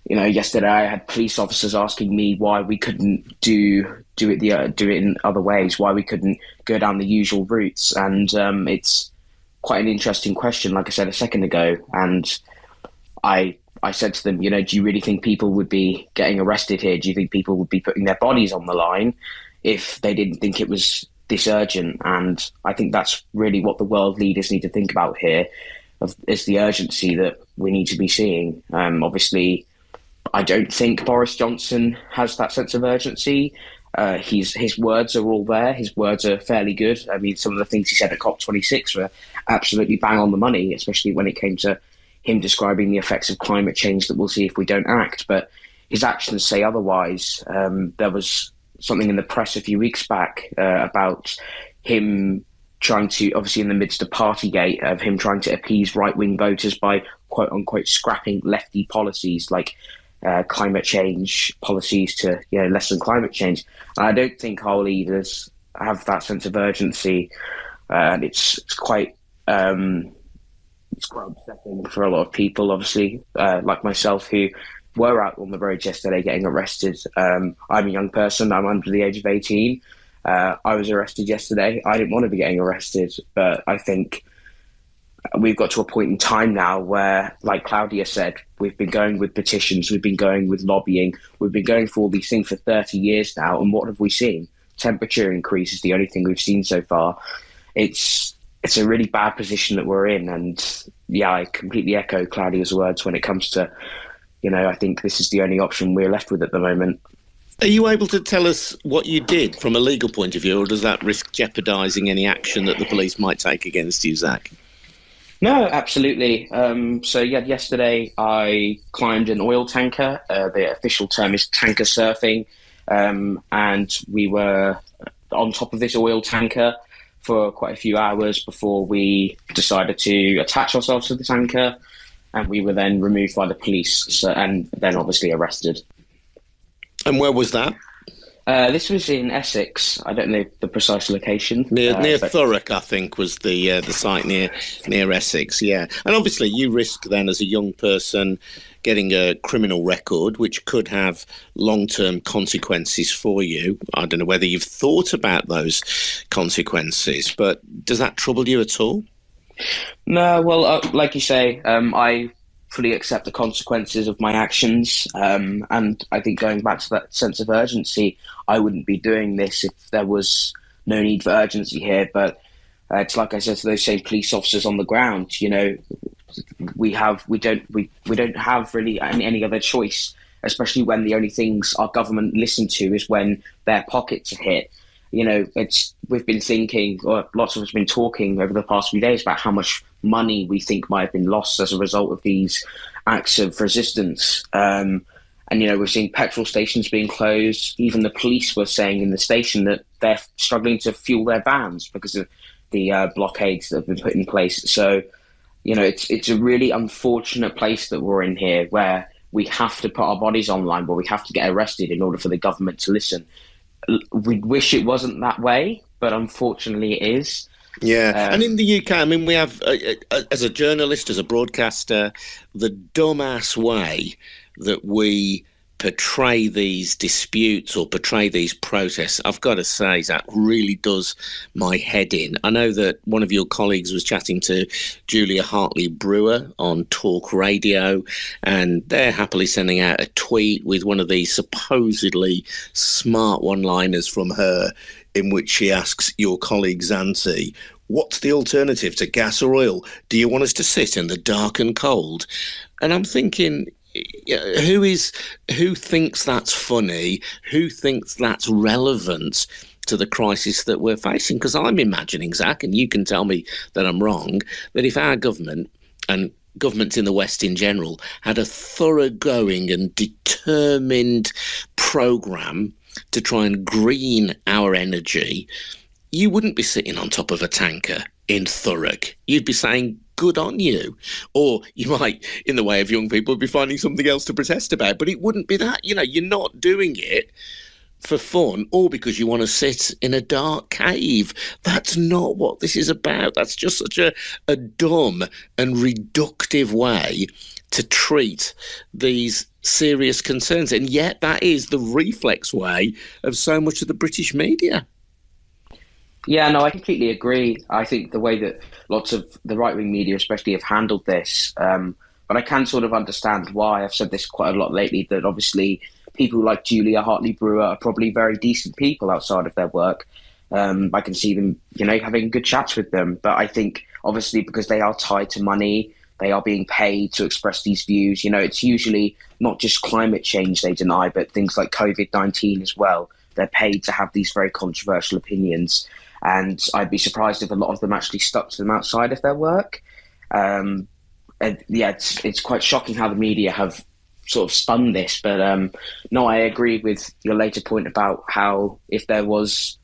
you know, yesterday I had police officers asking me why we couldn't do do it the uh, do it in other ways, why we couldn't go down the usual routes, and um, it's quite an interesting question, like I said a second ago, and I I said to them, you know, do you really think people would be getting arrested here? Do you think people would be putting their bodies on the line if they didn't think it was this urgent? And I think that's really what the world leaders need to think about here, is the urgency that we need to be seeing. Um, obviously, I don't think Boris Johnson has that sense of urgency. Uh, he's, his words are all there. His words are fairly good. I mean, some of the things he said at COP26 were absolutely bang on the money, especially when it came to him describing the effects of climate change that we'll see if we don't act. But his actions say otherwise. Um, there was something in the press a few weeks back uh, about him trying to, obviously, in the midst of Partygate, of him trying to appease right wing voters by quote unquote scrapping lefty policies like uh, climate change policies to you know lessen climate change. I don't think our leaders have that sense of urgency, uh, and it's, it's quite um, it's quite upsetting for a lot of people, obviously, uh, like myself, who were out on the roads yesterday getting arrested. Um, I'm a young person. I'm under the age of 18. Uh, I was arrested yesterday. I didn't want to be getting arrested, but I think we've got to a point in time now where, like Claudia said, we've been going with petitions, we've been going with lobbying, we've been going for all these things for 30 years now. And what have we seen? Temperature increase is the only thing we've seen so far. It's it's a really bad position that we're in, and yeah, I completely echo Claudia's words when it comes to, you know, I think this is the only option we're left with at the moment. Are you able to tell us what you did from a legal point of view, or does that risk jeopardising any action that the police might take against you, Zach? No, absolutely. Um, so yeah, yesterday I climbed an oil tanker. Uh, the official term is tanker surfing, um, and we were on top of this oil tanker for quite a few hours before we decided to attach ourselves to the tanker, and we were then removed by the police so, and then obviously arrested. And where was that? Uh, this was in Essex. I don't know the precise location. Near, uh, near but- Thurrock, I think, was the uh, the site near near Essex. Yeah, and obviously you risk then as a young person getting a criminal record, which could have long term consequences for you. I don't know whether you've thought about those consequences, but does that trouble you at all? No, well, uh, like you say, um, I fully accept the consequences of my actions. Um, and I think going back to that sense of urgency, I wouldn't be doing this if there was no need for urgency here. But uh, it's like I said to those same police officers on the ground, you know, we have we don't we, we don't have really any, any other choice, especially when the only things our government listen to is when their pockets are hit. You know, it's we've been thinking, or lots of us have been talking over the past few days about how much money we think might have been lost as a result of these acts of resistance. Um, and you know, we're seeing petrol stations being closed. Even the police were saying in the station that they're struggling to fuel their vans because of the uh, blockades that have been put in place. So, you know, it's it's a really unfortunate place that we're in here, where we have to put our bodies online, where we have to get arrested in order for the government to listen. We wish it wasn't that way, but unfortunately, it is. Yeah, Um, and in the UK, I mean, we have, uh, uh, as a journalist, as a broadcaster, the dumbass way that we portray these disputes or portray these protests. I've got to say, that really does my head in. I know that one of your colleagues was chatting to Julia Hartley Brewer on Talk Radio, and they're happily sending out a tweet with one of these supposedly smart one liners from her in which she asks your colleague Zanti, What's the alternative to gas or oil? Do you want us to sit in the dark and cold? And I'm thinking, who is who thinks that's funny? Who thinks that's relevant to the crisis that we're facing? Because I'm imagining, Zach, and you can tell me that I'm wrong, that if our government and governments in the West in general had a thoroughgoing and determined program to try and green our energy, you wouldn't be sitting on top of a tanker in Thurrock. You'd be saying, good on you. Or you might, in the way of young people, be finding something else to protest about. But it wouldn't be that. You know, you're not doing it for fun or because you want to sit in a dark cave. That's not what this is about. That's just such a, a dumb and reductive way to treat these serious concerns. And yet, that is the reflex way of so much of the British media. Yeah, no, I completely agree. I think the way that lots of the right wing media, especially, have handled this, um, but I can sort of understand why. I've said this quite a lot lately that obviously people like Julia Hartley Brewer are probably very decent people outside of their work. Um, I can see them, you know, having good chats with them. But I think obviously because they are tied to money, they are being paid to express these views. You know, it's usually not just climate change they deny, but things like COVID 19 as well. They're paid to have these very controversial opinions. And I'd be surprised if a lot of them actually stuck to them outside of their work. Um, and yeah, it's, it's quite shocking how the media have sort of spun this. But um, no, I agree with your later point about how if there was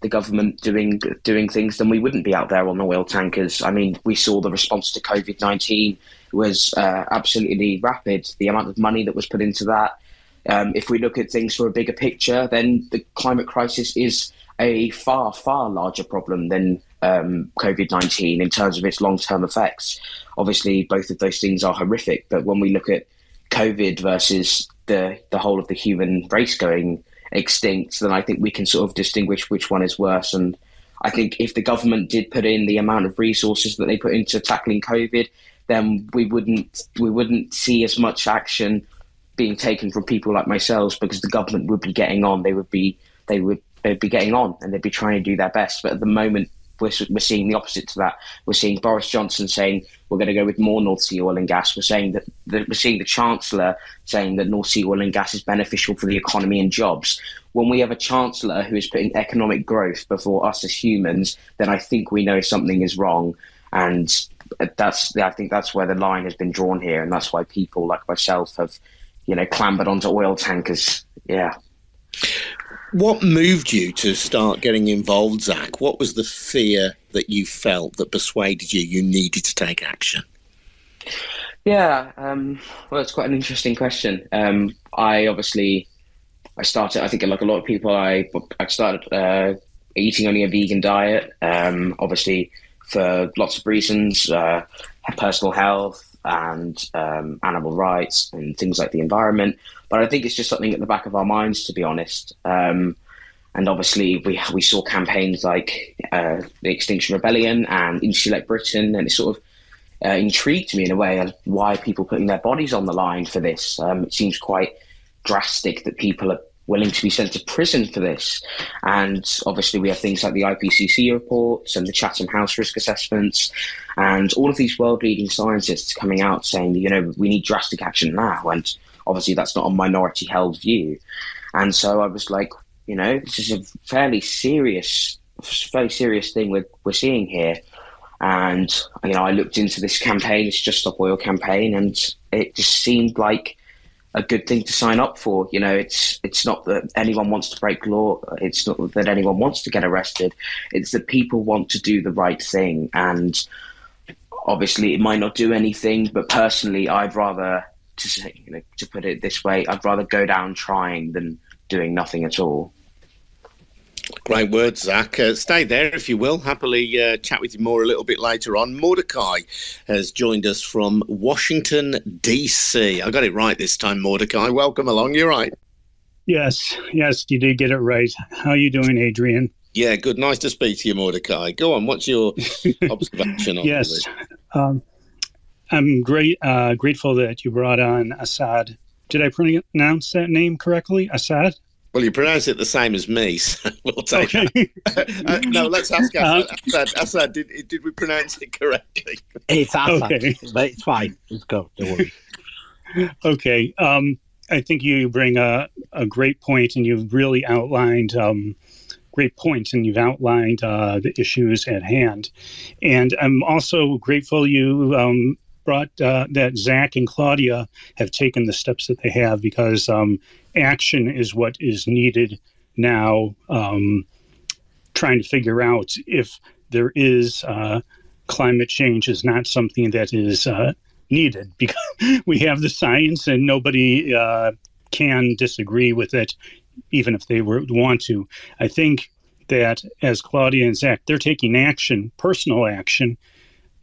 the government doing doing things, then we wouldn't be out there on the oil tankers. I mean, we saw the response to COVID nineteen was uh, absolutely rapid. The amount of money that was put into that. Um, if we look at things for a bigger picture, then the climate crisis is a far far larger problem than um, COVID nineteen in terms of its long term effects. Obviously, both of those things are horrific, but when we look at COVID versus the the whole of the human race going extinct, then I think we can sort of distinguish which one is worse. And I think if the government did put in the amount of resources that they put into tackling COVID, then we wouldn't we wouldn't see as much action being taken from people like myself because the government would be getting on. They would be they would they'd be getting on and they'd be trying to do their best. But at the moment, we're, we're seeing the opposite to that. We're seeing Boris Johnson saying we're going to go with more North Sea oil and gas. We're saying that, that we're seeing the Chancellor saying that North Sea oil and gas is beneficial for the economy and jobs. When we have a Chancellor who is putting economic growth before us as humans, then I think we know something is wrong. And uh, that's I think that's where the line has been drawn here, and that's why people like myself have, you know, clambered onto oil tankers. Yeah. What moved you to start getting involved, Zach? What was the fear that you felt that persuaded you you needed to take action? Yeah, um, well, it's quite an interesting question. Um, I obviously, I started. I think like a lot of people, I I started uh, eating only a vegan diet. Um, obviously, for lots of reasons, uh, personal health and um, animal rights and things like the environment. But I think it's just something at the back of our minds, to be honest. Um, and obviously, we we saw campaigns like uh, the Extinction Rebellion and Insulate Britain, and it sort of uh, intrigued me in a way of why people putting their bodies on the line for this. Um, it seems quite drastic that people are willing to be sent to prison for this. And obviously, we have things like the IPCC reports and the Chatham House risk assessments, and all of these world leading scientists coming out saying, you know, we need drastic action now. And obviously, that's not a minority held view. And so I was like, you know, this is a fairly serious, fairly serious thing we're, we're seeing here. And, you know, I looked into this campaign, it's Just Stop Oil campaign, and it just seemed like a good thing to sign up for. You know, it's it's not that anyone wants to break law. It's not that anyone wants to get arrested. It's that people want to do the right thing. And obviously, it might not do anything. But personally, I'd rather to say, you know, to put it this way, I'd rather go down trying than doing nothing at all. Great words, Zach. Uh, stay there if you will. Happily uh, chat with you more a little bit later on. Mordecai has joined us from Washington, D.C. I got it right this time, Mordecai. Welcome along. You're right. Yes, yes, you did get it right. How are you doing, Adrian? Yeah, good. Nice to speak to you, Mordecai. Go on. What's your *laughs* observation on yes, um, I'm great. Uh, grateful that you brought on Asad. Did I pronounce that name correctly? Asad. Well, you pronounce it the same as me, *laughs* so we'll take okay. uh, no, let's ask Asad. Uh, Asad, Asad did, did we pronounce it correctly? It's Asad, okay. but it's fine. Let's go. Don't worry. *laughs* okay. Um, I think you bring a, a great point, and you've really outlined um, great points, and you've outlined uh, the issues at hand. And I'm also grateful you um, brought uh, that Zach and Claudia have taken the steps that they have because um, action is what is needed now. Um, trying to figure out if there is uh, climate change is not something that is uh, needed *laughs* because we have the science and nobody uh, can disagree with it, even if they were want to. I think that as Claudia and Zach, they're taking action, personal action.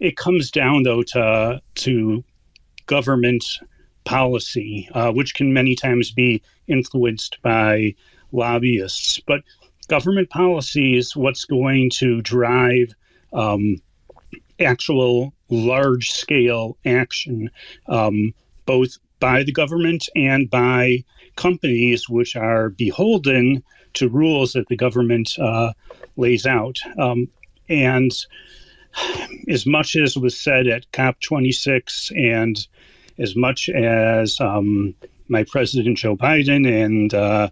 It comes down though to to government policy, uh, which can many times be influenced by lobbyists. But government policy is what's going to drive um, actual large scale action, um, both by the government and by companies which are beholden to rules that the government uh, lays out. Um, and as much as was said at COP26 and as much as um, my President Joe Biden and uh,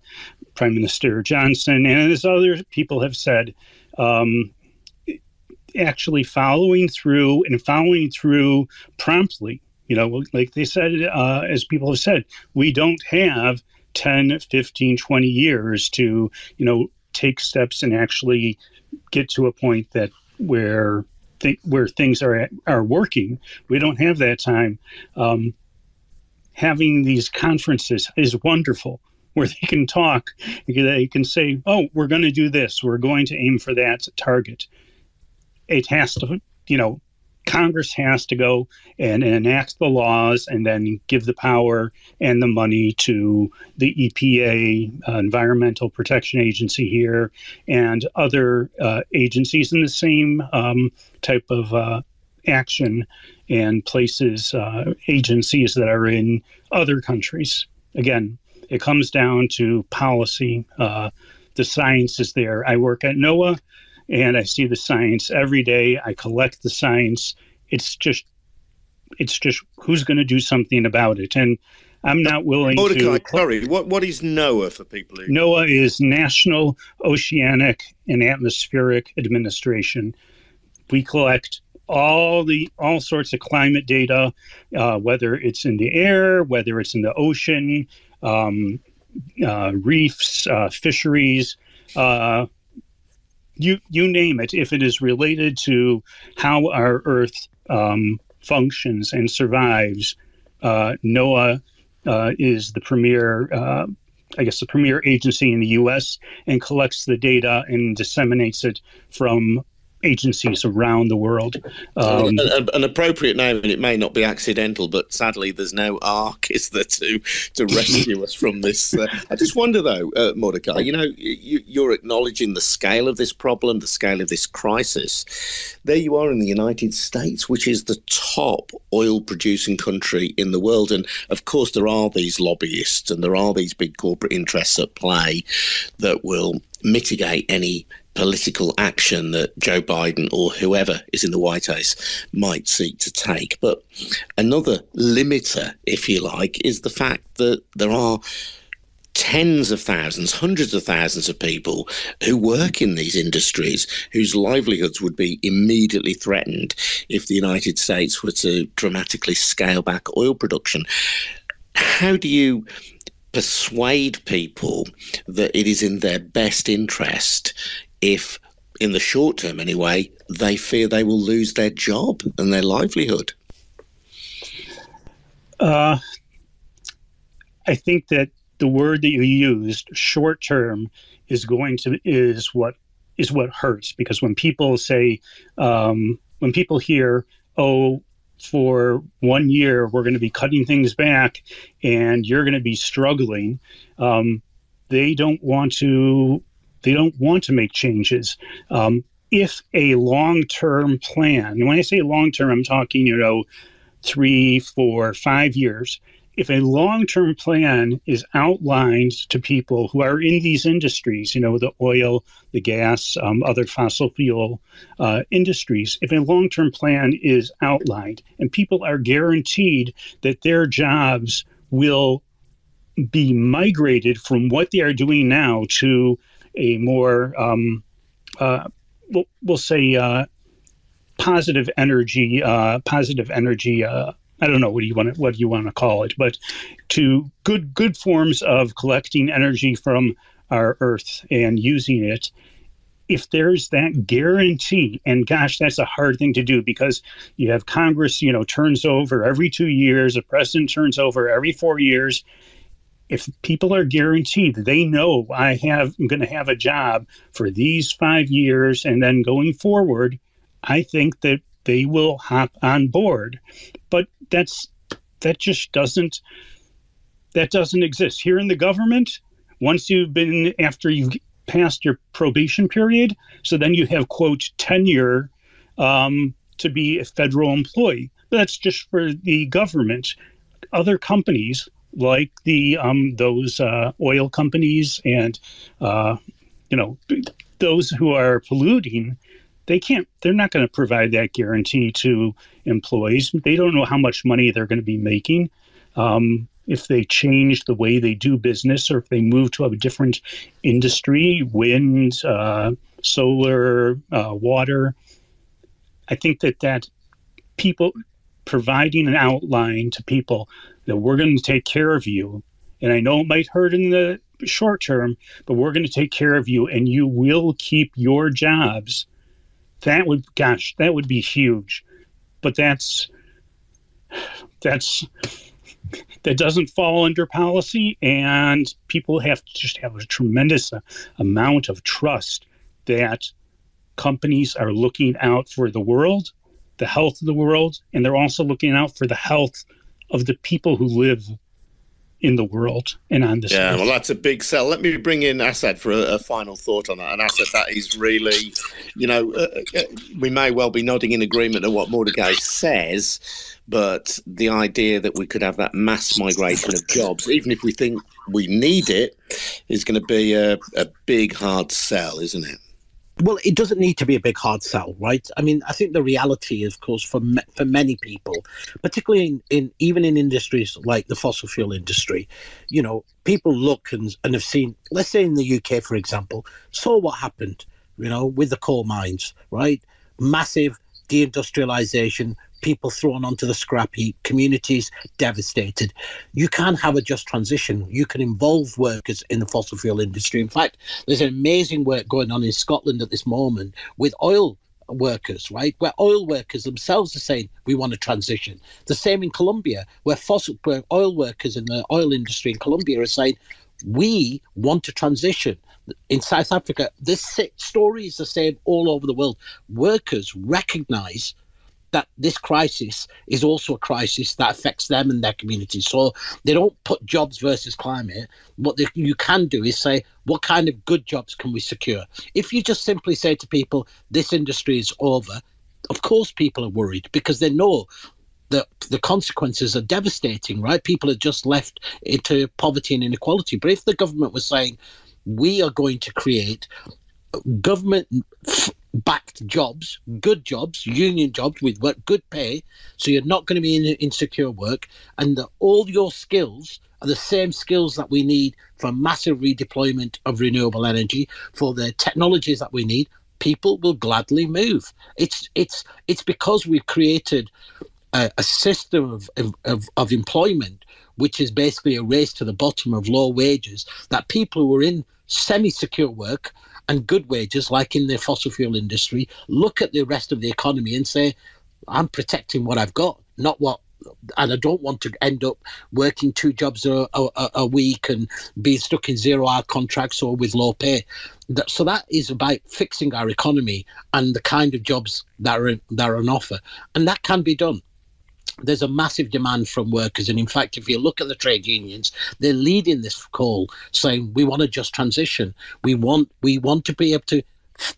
Prime Minister Johnson and as other people have said, um, actually following through and following through promptly. You know, like they said, uh, as people have said, we don't have 10, 15, 20 years to, you know, take steps and actually get to a point that where th- where things are are working. We don't have that time. Um, having these conferences is wonderful, where they can talk. They can say, "Oh, we're going to do this. We're going to aim for that target." It has to, you know, Congress has to go and enact the laws and then give the power and the money to the EPA, uh, Environmental Protection Agency here, and other uh, agencies in the same um, type of uh, action and places, uh, agencies that are in other countries. Again, it comes down to policy. Uh, the science is there. I work at NOAA and I see the science every day. I collect the science. It's just, it's just who's going to do something about it. And I'm not willing Mordecai, to. sorry, what, what is NOAA for people who. NOAA is National Oceanic and Atmospheric Administration. We collect all the all sorts of climate data, uh, whether it's in the air, whether it's in the ocean, um, uh, reefs, uh, fisheries, uh, you you name it. If it is related to how our Earth um, functions and survives, uh, NOAA uh, is the premier. Uh, I guess the premier agency in the U.S. and collects the data and disseminates it from agencies around the world. Um, an, an, appropriate name, and it may not be accidental, but sadly, there's no ark, *laughs* is there, to to rescue us from this? Uh, I just wonder, though, uh, Mordecai, you know, you, are acknowledging the scale of this problem, the scale of this crisis. There you are in the United States, which is the top oil producing country in the world. And of course, there are these lobbyists and there are these big corporate interests at play that will mitigate any political action that Joe Biden or whoever is in the White House might seek to take. But another limiter, if you like, is the fact that there are tens of thousands, hundreds of thousands of people who work in these industries whose livelihoods would be immediately threatened if the United States were to dramatically scale back oil production. How do you persuade people that it is in their best interest if, in the short term anyway, they fear they will lose their job and their livelihood? Uh, I think that the word that you used, short term, is going to is what is what hurts because when people say um, when people hear, oh, for one year we're going to be cutting things back and you're going to be struggling, um, they don't want to they don't want to make changes. Um, if a long term plan, and when I say long term, I'm talking, you know, three, four, five years. If a long term plan is outlined to people who are in these industries, you know, the oil, the gas, um, other fossil fuel uh, industries, if a long term plan is outlined and people are guaranteed that their jobs will be migrated from what they are doing now to a more um, uh, we'll, we'll say uh, positive energy, uh, positive energy. Uh, I don't know what do you want to, what do you want to call it, but to good good forms of collecting energy from our Earth and using it. If there's that guarantee, and gosh, that's a hard thing to do because you have Congress, you know, turns over every two years, the president turns over every four years, if people are guaranteed they know I have I'm going to have a job for these five years and then going forward, I think that they will hop on board. But that's that just doesn't that doesn't exist here in the government. Once you've been after you've passed your probation period, so then you have quote tenure um, to be a federal employee. That's just for the government. Other companies like the um, those uh, oil companies and uh, you know those who are polluting they can't they're not going to provide that guarantee to employees. They don't know how much money they're going to be making. Um, if they change the way they do business or if they move to a different industry wind uh, solar uh, water i think that that people providing an outline to people that we're going to take care of you. And I know it might hurt in the short term, but we're going to take care of you and you will keep your jobs. That would, gosh, that would be huge. But that's, that's, that doesn't fall under policy. And people have to just have a tremendous amount of trust that companies are looking out for the world the health of the world, and they're also looking out for the health of the people who live in the world and on this. Yeah, earth. well, that's a big sell. Let me bring in Asad for a, a final thought on that. And Asad, that is really, you know, uh, uh, we may well be nodding in agreement to what Mordecai says, but the idea that we could have that mass migration of jobs, even if we think we need it, is going to be a, a big hard sell, isn't it? Well, it doesn't need to be a big hard sell, right? I mean, I think the reality is, of course, for ma- for many people, particularly in, in even in industries like the fossil fuel industry, you know, people look and, and have seen, let's say in the UK, for example, saw what happened, you know, with the coal mines, right? Massive deindustrialization, people thrown onto the scrap heap, communities devastated. You can have a just transition. You can involve workers in the fossil fuel industry. In fact, there's an amazing work going on in Scotland at this moment with oil workers, right? Where oil workers themselves are saying we want to transition. The same in Colombia, where fossil where oil workers in the oil industry in Colombia are saying we want to transition. In South Africa, this story is the same all over the world. Workers recognize that this crisis is also a crisis that affects them and their communities. So they don't put jobs versus climate. What they, you can do is say, what kind of good jobs can we secure? If you just simply say to people, this industry is over, of course people are worried because they know that the consequences are devastating, right? People are just left into poverty and inequality. But if the government was saying, we are going to create government backed jobs, good jobs, union jobs with work, good pay. So you're not going to be in insecure work, and the, all your skills are the same skills that we need for massive redeployment of renewable energy, for the technologies that we need. People will gladly move. It's it's it's because we've created a, a system of, of of employment which is basically a race to the bottom of low wages that people who are in semi-secure work and good wages, like in the fossil fuel industry, look at the rest of the economy and say, I'm protecting what I've got, not what. And I don't want to end up working two jobs a, a, a week and being stuck in zero hour contracts or with low pay. So that is about fixing our economy and the kind of jobs that are, that are on offer. And that can be done there's a massive demand from workers. And in fact, if you look at the trade unions, they're leading this call saying we want to just transition. We want we want to be able to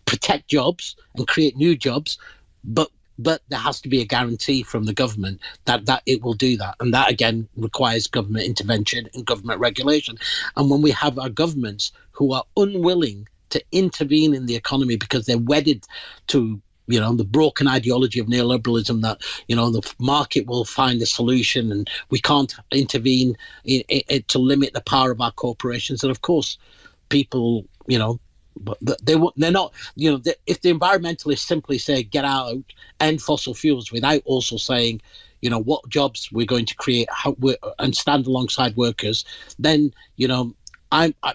protect jobs and create new jobs, but but there has to be a guarantee from the government that that it will do that and that again requires government intervention and government regulation and when we have our governments who are unwilling to intervene in the economy because they're wedded to you know the broken ideology of neoliberalism that you know the market will find a solution and we can't intervene in, in, in, to limit the power of our corporations. And of course people you know they they're not you know if the environmentalists simply say get out end fossil fuels without also saying you know what jobs we're going to create how, and stand alongside workers then you know I'm I,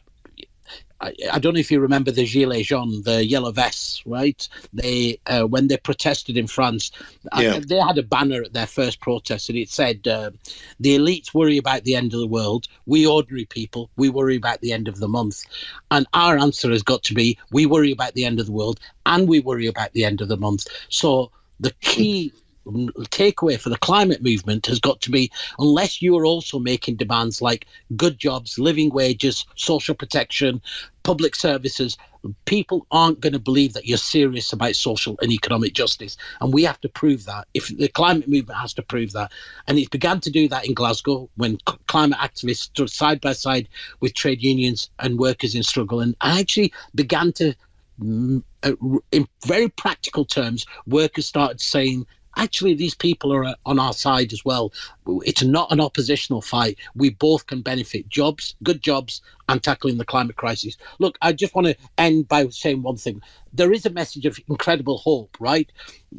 I, I, don't know if you remember the gilets jaunes, the yellow vests, right? They uh, when they protested in France, yeah. I, they had a banner at their first protest, and it said, uh, "The elites worry about the end of the world. We ordinary people, we worry about the end of the month." And our answer has got to be, we worry about the end of the world, and we worry about the end of the month. So the key takeaway for the climate movement has got to be unless you are also making demands like good jobs, living wages, social protection, public services, people aren't going to believe that you're serious about social and economic justice. And we have to prove that. If the climate movement has to prove that. And it began to do that in Glasgow when climate activists stood side by side with trade unions and workers in struggle and actually began to mm, uh, in very practical terms, workers started saying actually these people are uh, on our side as well. It's not an oppositional fight. We both can benefit jobs, good jobs, and tackling the climate crisis. Look, I just want to end by saying one thing. There is a message of incredible hope, right?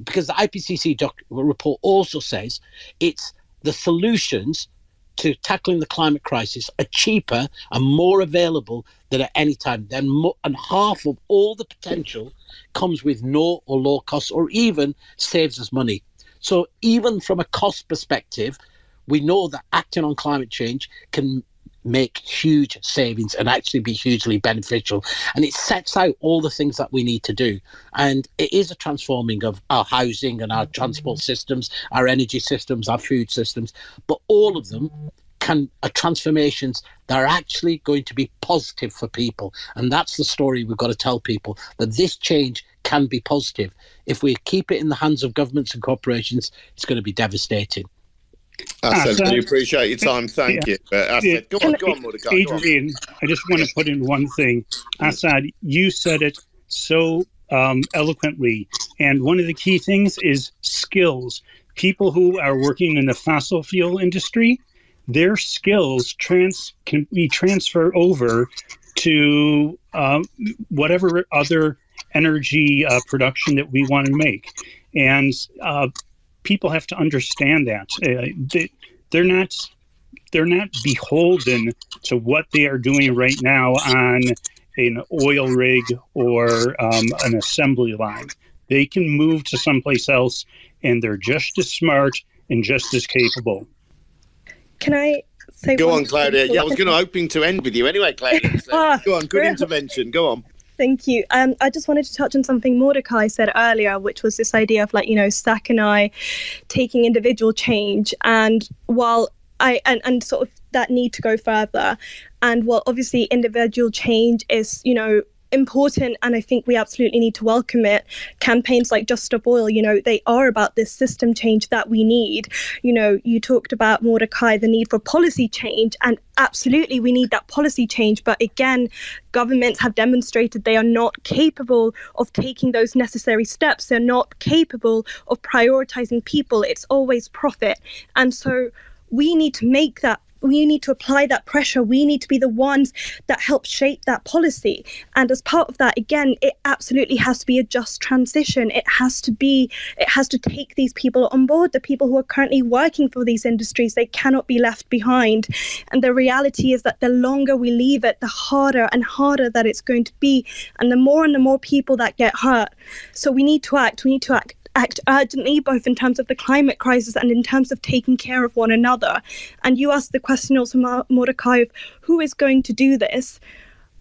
Because the IPCC doc- report also says it's the solutions to tackling the climate crisis are cheaper and more available than at any time. Then, and half of all the potential comes with no or low costs, or even saves us money. So, even from a cost perspective, we know that acting on climate change can make huge savings and actually be hugely beneficial. And it sets out all the things that we need to do. And it is a transforming of our housing and our transport mm-hmm. systems, our energy systems, our food systems, but all of them can are transformations that are actually going to be positive for people. And that's the story we've got to tell people that this change can be positive. If we keep it in the hands of governments and corporations, it's going to be devastating. I really appreciate your time. *laughs* Thank yeah. you. Uh, go on, go on, Mordecai. Adrian, I just want to put in one thing. Asad, you said it so um, eloquently. And one of the key things is skills. People who are working in the fossil fuel industry, their skills trans can be transferred over to um, whatever other energy uh, production that we want to make. And uh, people have to understand that uh, they, they're not they're not beholden to what they are doing right now on an oil rig or um, an assembly line. They can move to someplace else, and they're just as smart and just as capable. Can I say? Go on, Claudia. Yeah, I was going to hoping to end with you anyway, Claudia. *laughs* So ah, go on. Good intervention. Go on. Thank you. Um, I just wanted to touch on something Mordecai said earlier, which was this idea of like, you know, Zach and I taking individual change. And while I, and, and sort of that need to go further. And while obviously individual change is, you know, important and I think we absolutely need to welcome it. Campaigns like Just Stop Oil, you know, they are about this system change that we need. You know, you talked about Mordecai, the need for policy change, and absolutely we need that policy change. But again, governments have demonstrated they are not capable of taking those necessary steps. They're not capable of prioritizing people. It's always profit. And so we need to make that we need to apply that pressure. We need to be the ones that help shape that policy. And as part of that, again, it absolutely has to be a just transition. It has to be, it has to take these people on board, the people who are currently working for these industries. They cannot be left behind. And the reality is that the longer we leave it, the harder and harder that it's going to be. And the more and the more people that get hurt. So we need to act. We need to act act urgently, both in terms of the climate crisis and in terms of taking care of one another. And you asked the question also, Mordecai, of who is going to do this?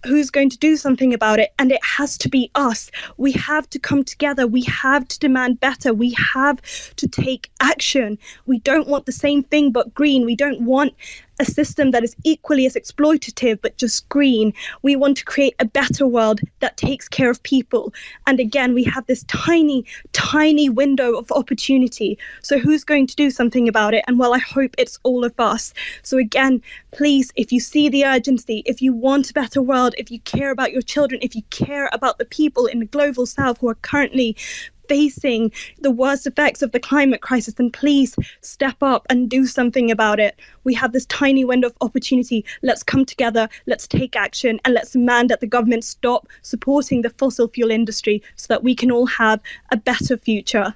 who's going to do something about it? And it has to be us. We have to come together. We have to demand better. We have to take action. We don't want the same thing but green. We don't want a system that is equally as exploitative but just green. We want to create a better world that takes care of people. And again, we have this tiny, tiny window of opportunity. So, who's going to do something about it? And well, I hope it's all of us. So, again, please, if you see the urgency, if you want a better world, if you care about your children, if you care about the people in the global south who are currently facing the worst effects of the climate crisis, then please step up and do something about it. We have this tiny window of opportunity. Let's come together, let's take action, and let's demand that the government stop supporting the fossil fuel industry so that we can all have a better future.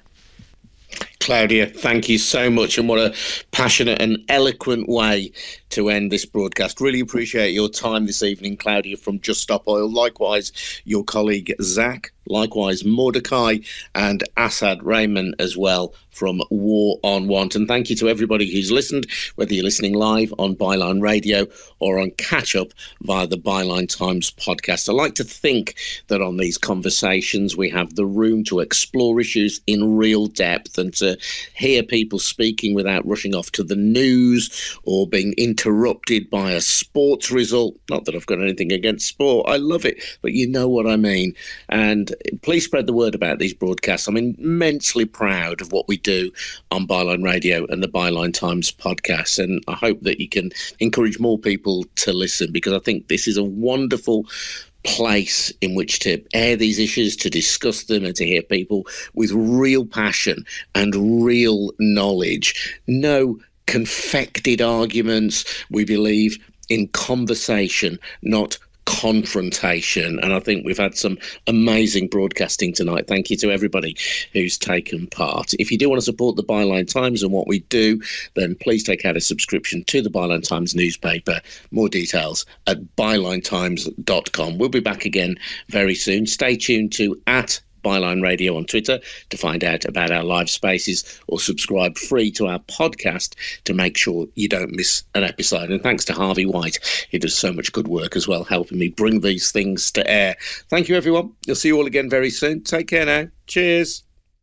Claudia, thank you so much, and what a passionate and eloquent way to end this broadcast. Really appreciate your time this evening, Claudia from Just Stop Oil. Likewise, your colleague Zach, likewise Mordecai, and Asad Rehman as well from War on Want. And thank you to everybody who's listened, whether you're listening live on Byline Radio or on catch up via the Byline Times podcast. I like to think that on these conversations, we have the room to explore issues in real depth and to hear people speaking without rushing off to the news or being interrupted by a sports result. Not that I've got anything against sport, I love it, but you know what I mean. And please spread the word about these broadcasts. I'm immensely proud of what we do on Byline Radio and the Byline Times podcast. And I hope that you can encourage more people to listen because I think this is a wonderful place in which to air these issues, to discuss them, and to hear people with real passion and real knowledge. No confected arguments. We believe in conversation, not confrontation. And I think we've had some amazing broadcasting tonight. Thank you to everybody who's taken part. If you do want to support the Byline Times and what we do, then please take out a subscription to the Byline Times newspaper. More details at bylinetimes.com. We'll be back again very soon. Stay tuned to at Byline Radio on Twitter to find out about our live spaces or subscribe free to our podcast to make sure you don't miss an episode. And thanks to Harvey White, he does so much good work as well, helping me bring these things to air. Thank you, everyone. You'll see you all again very soon. Take care now. Cheers.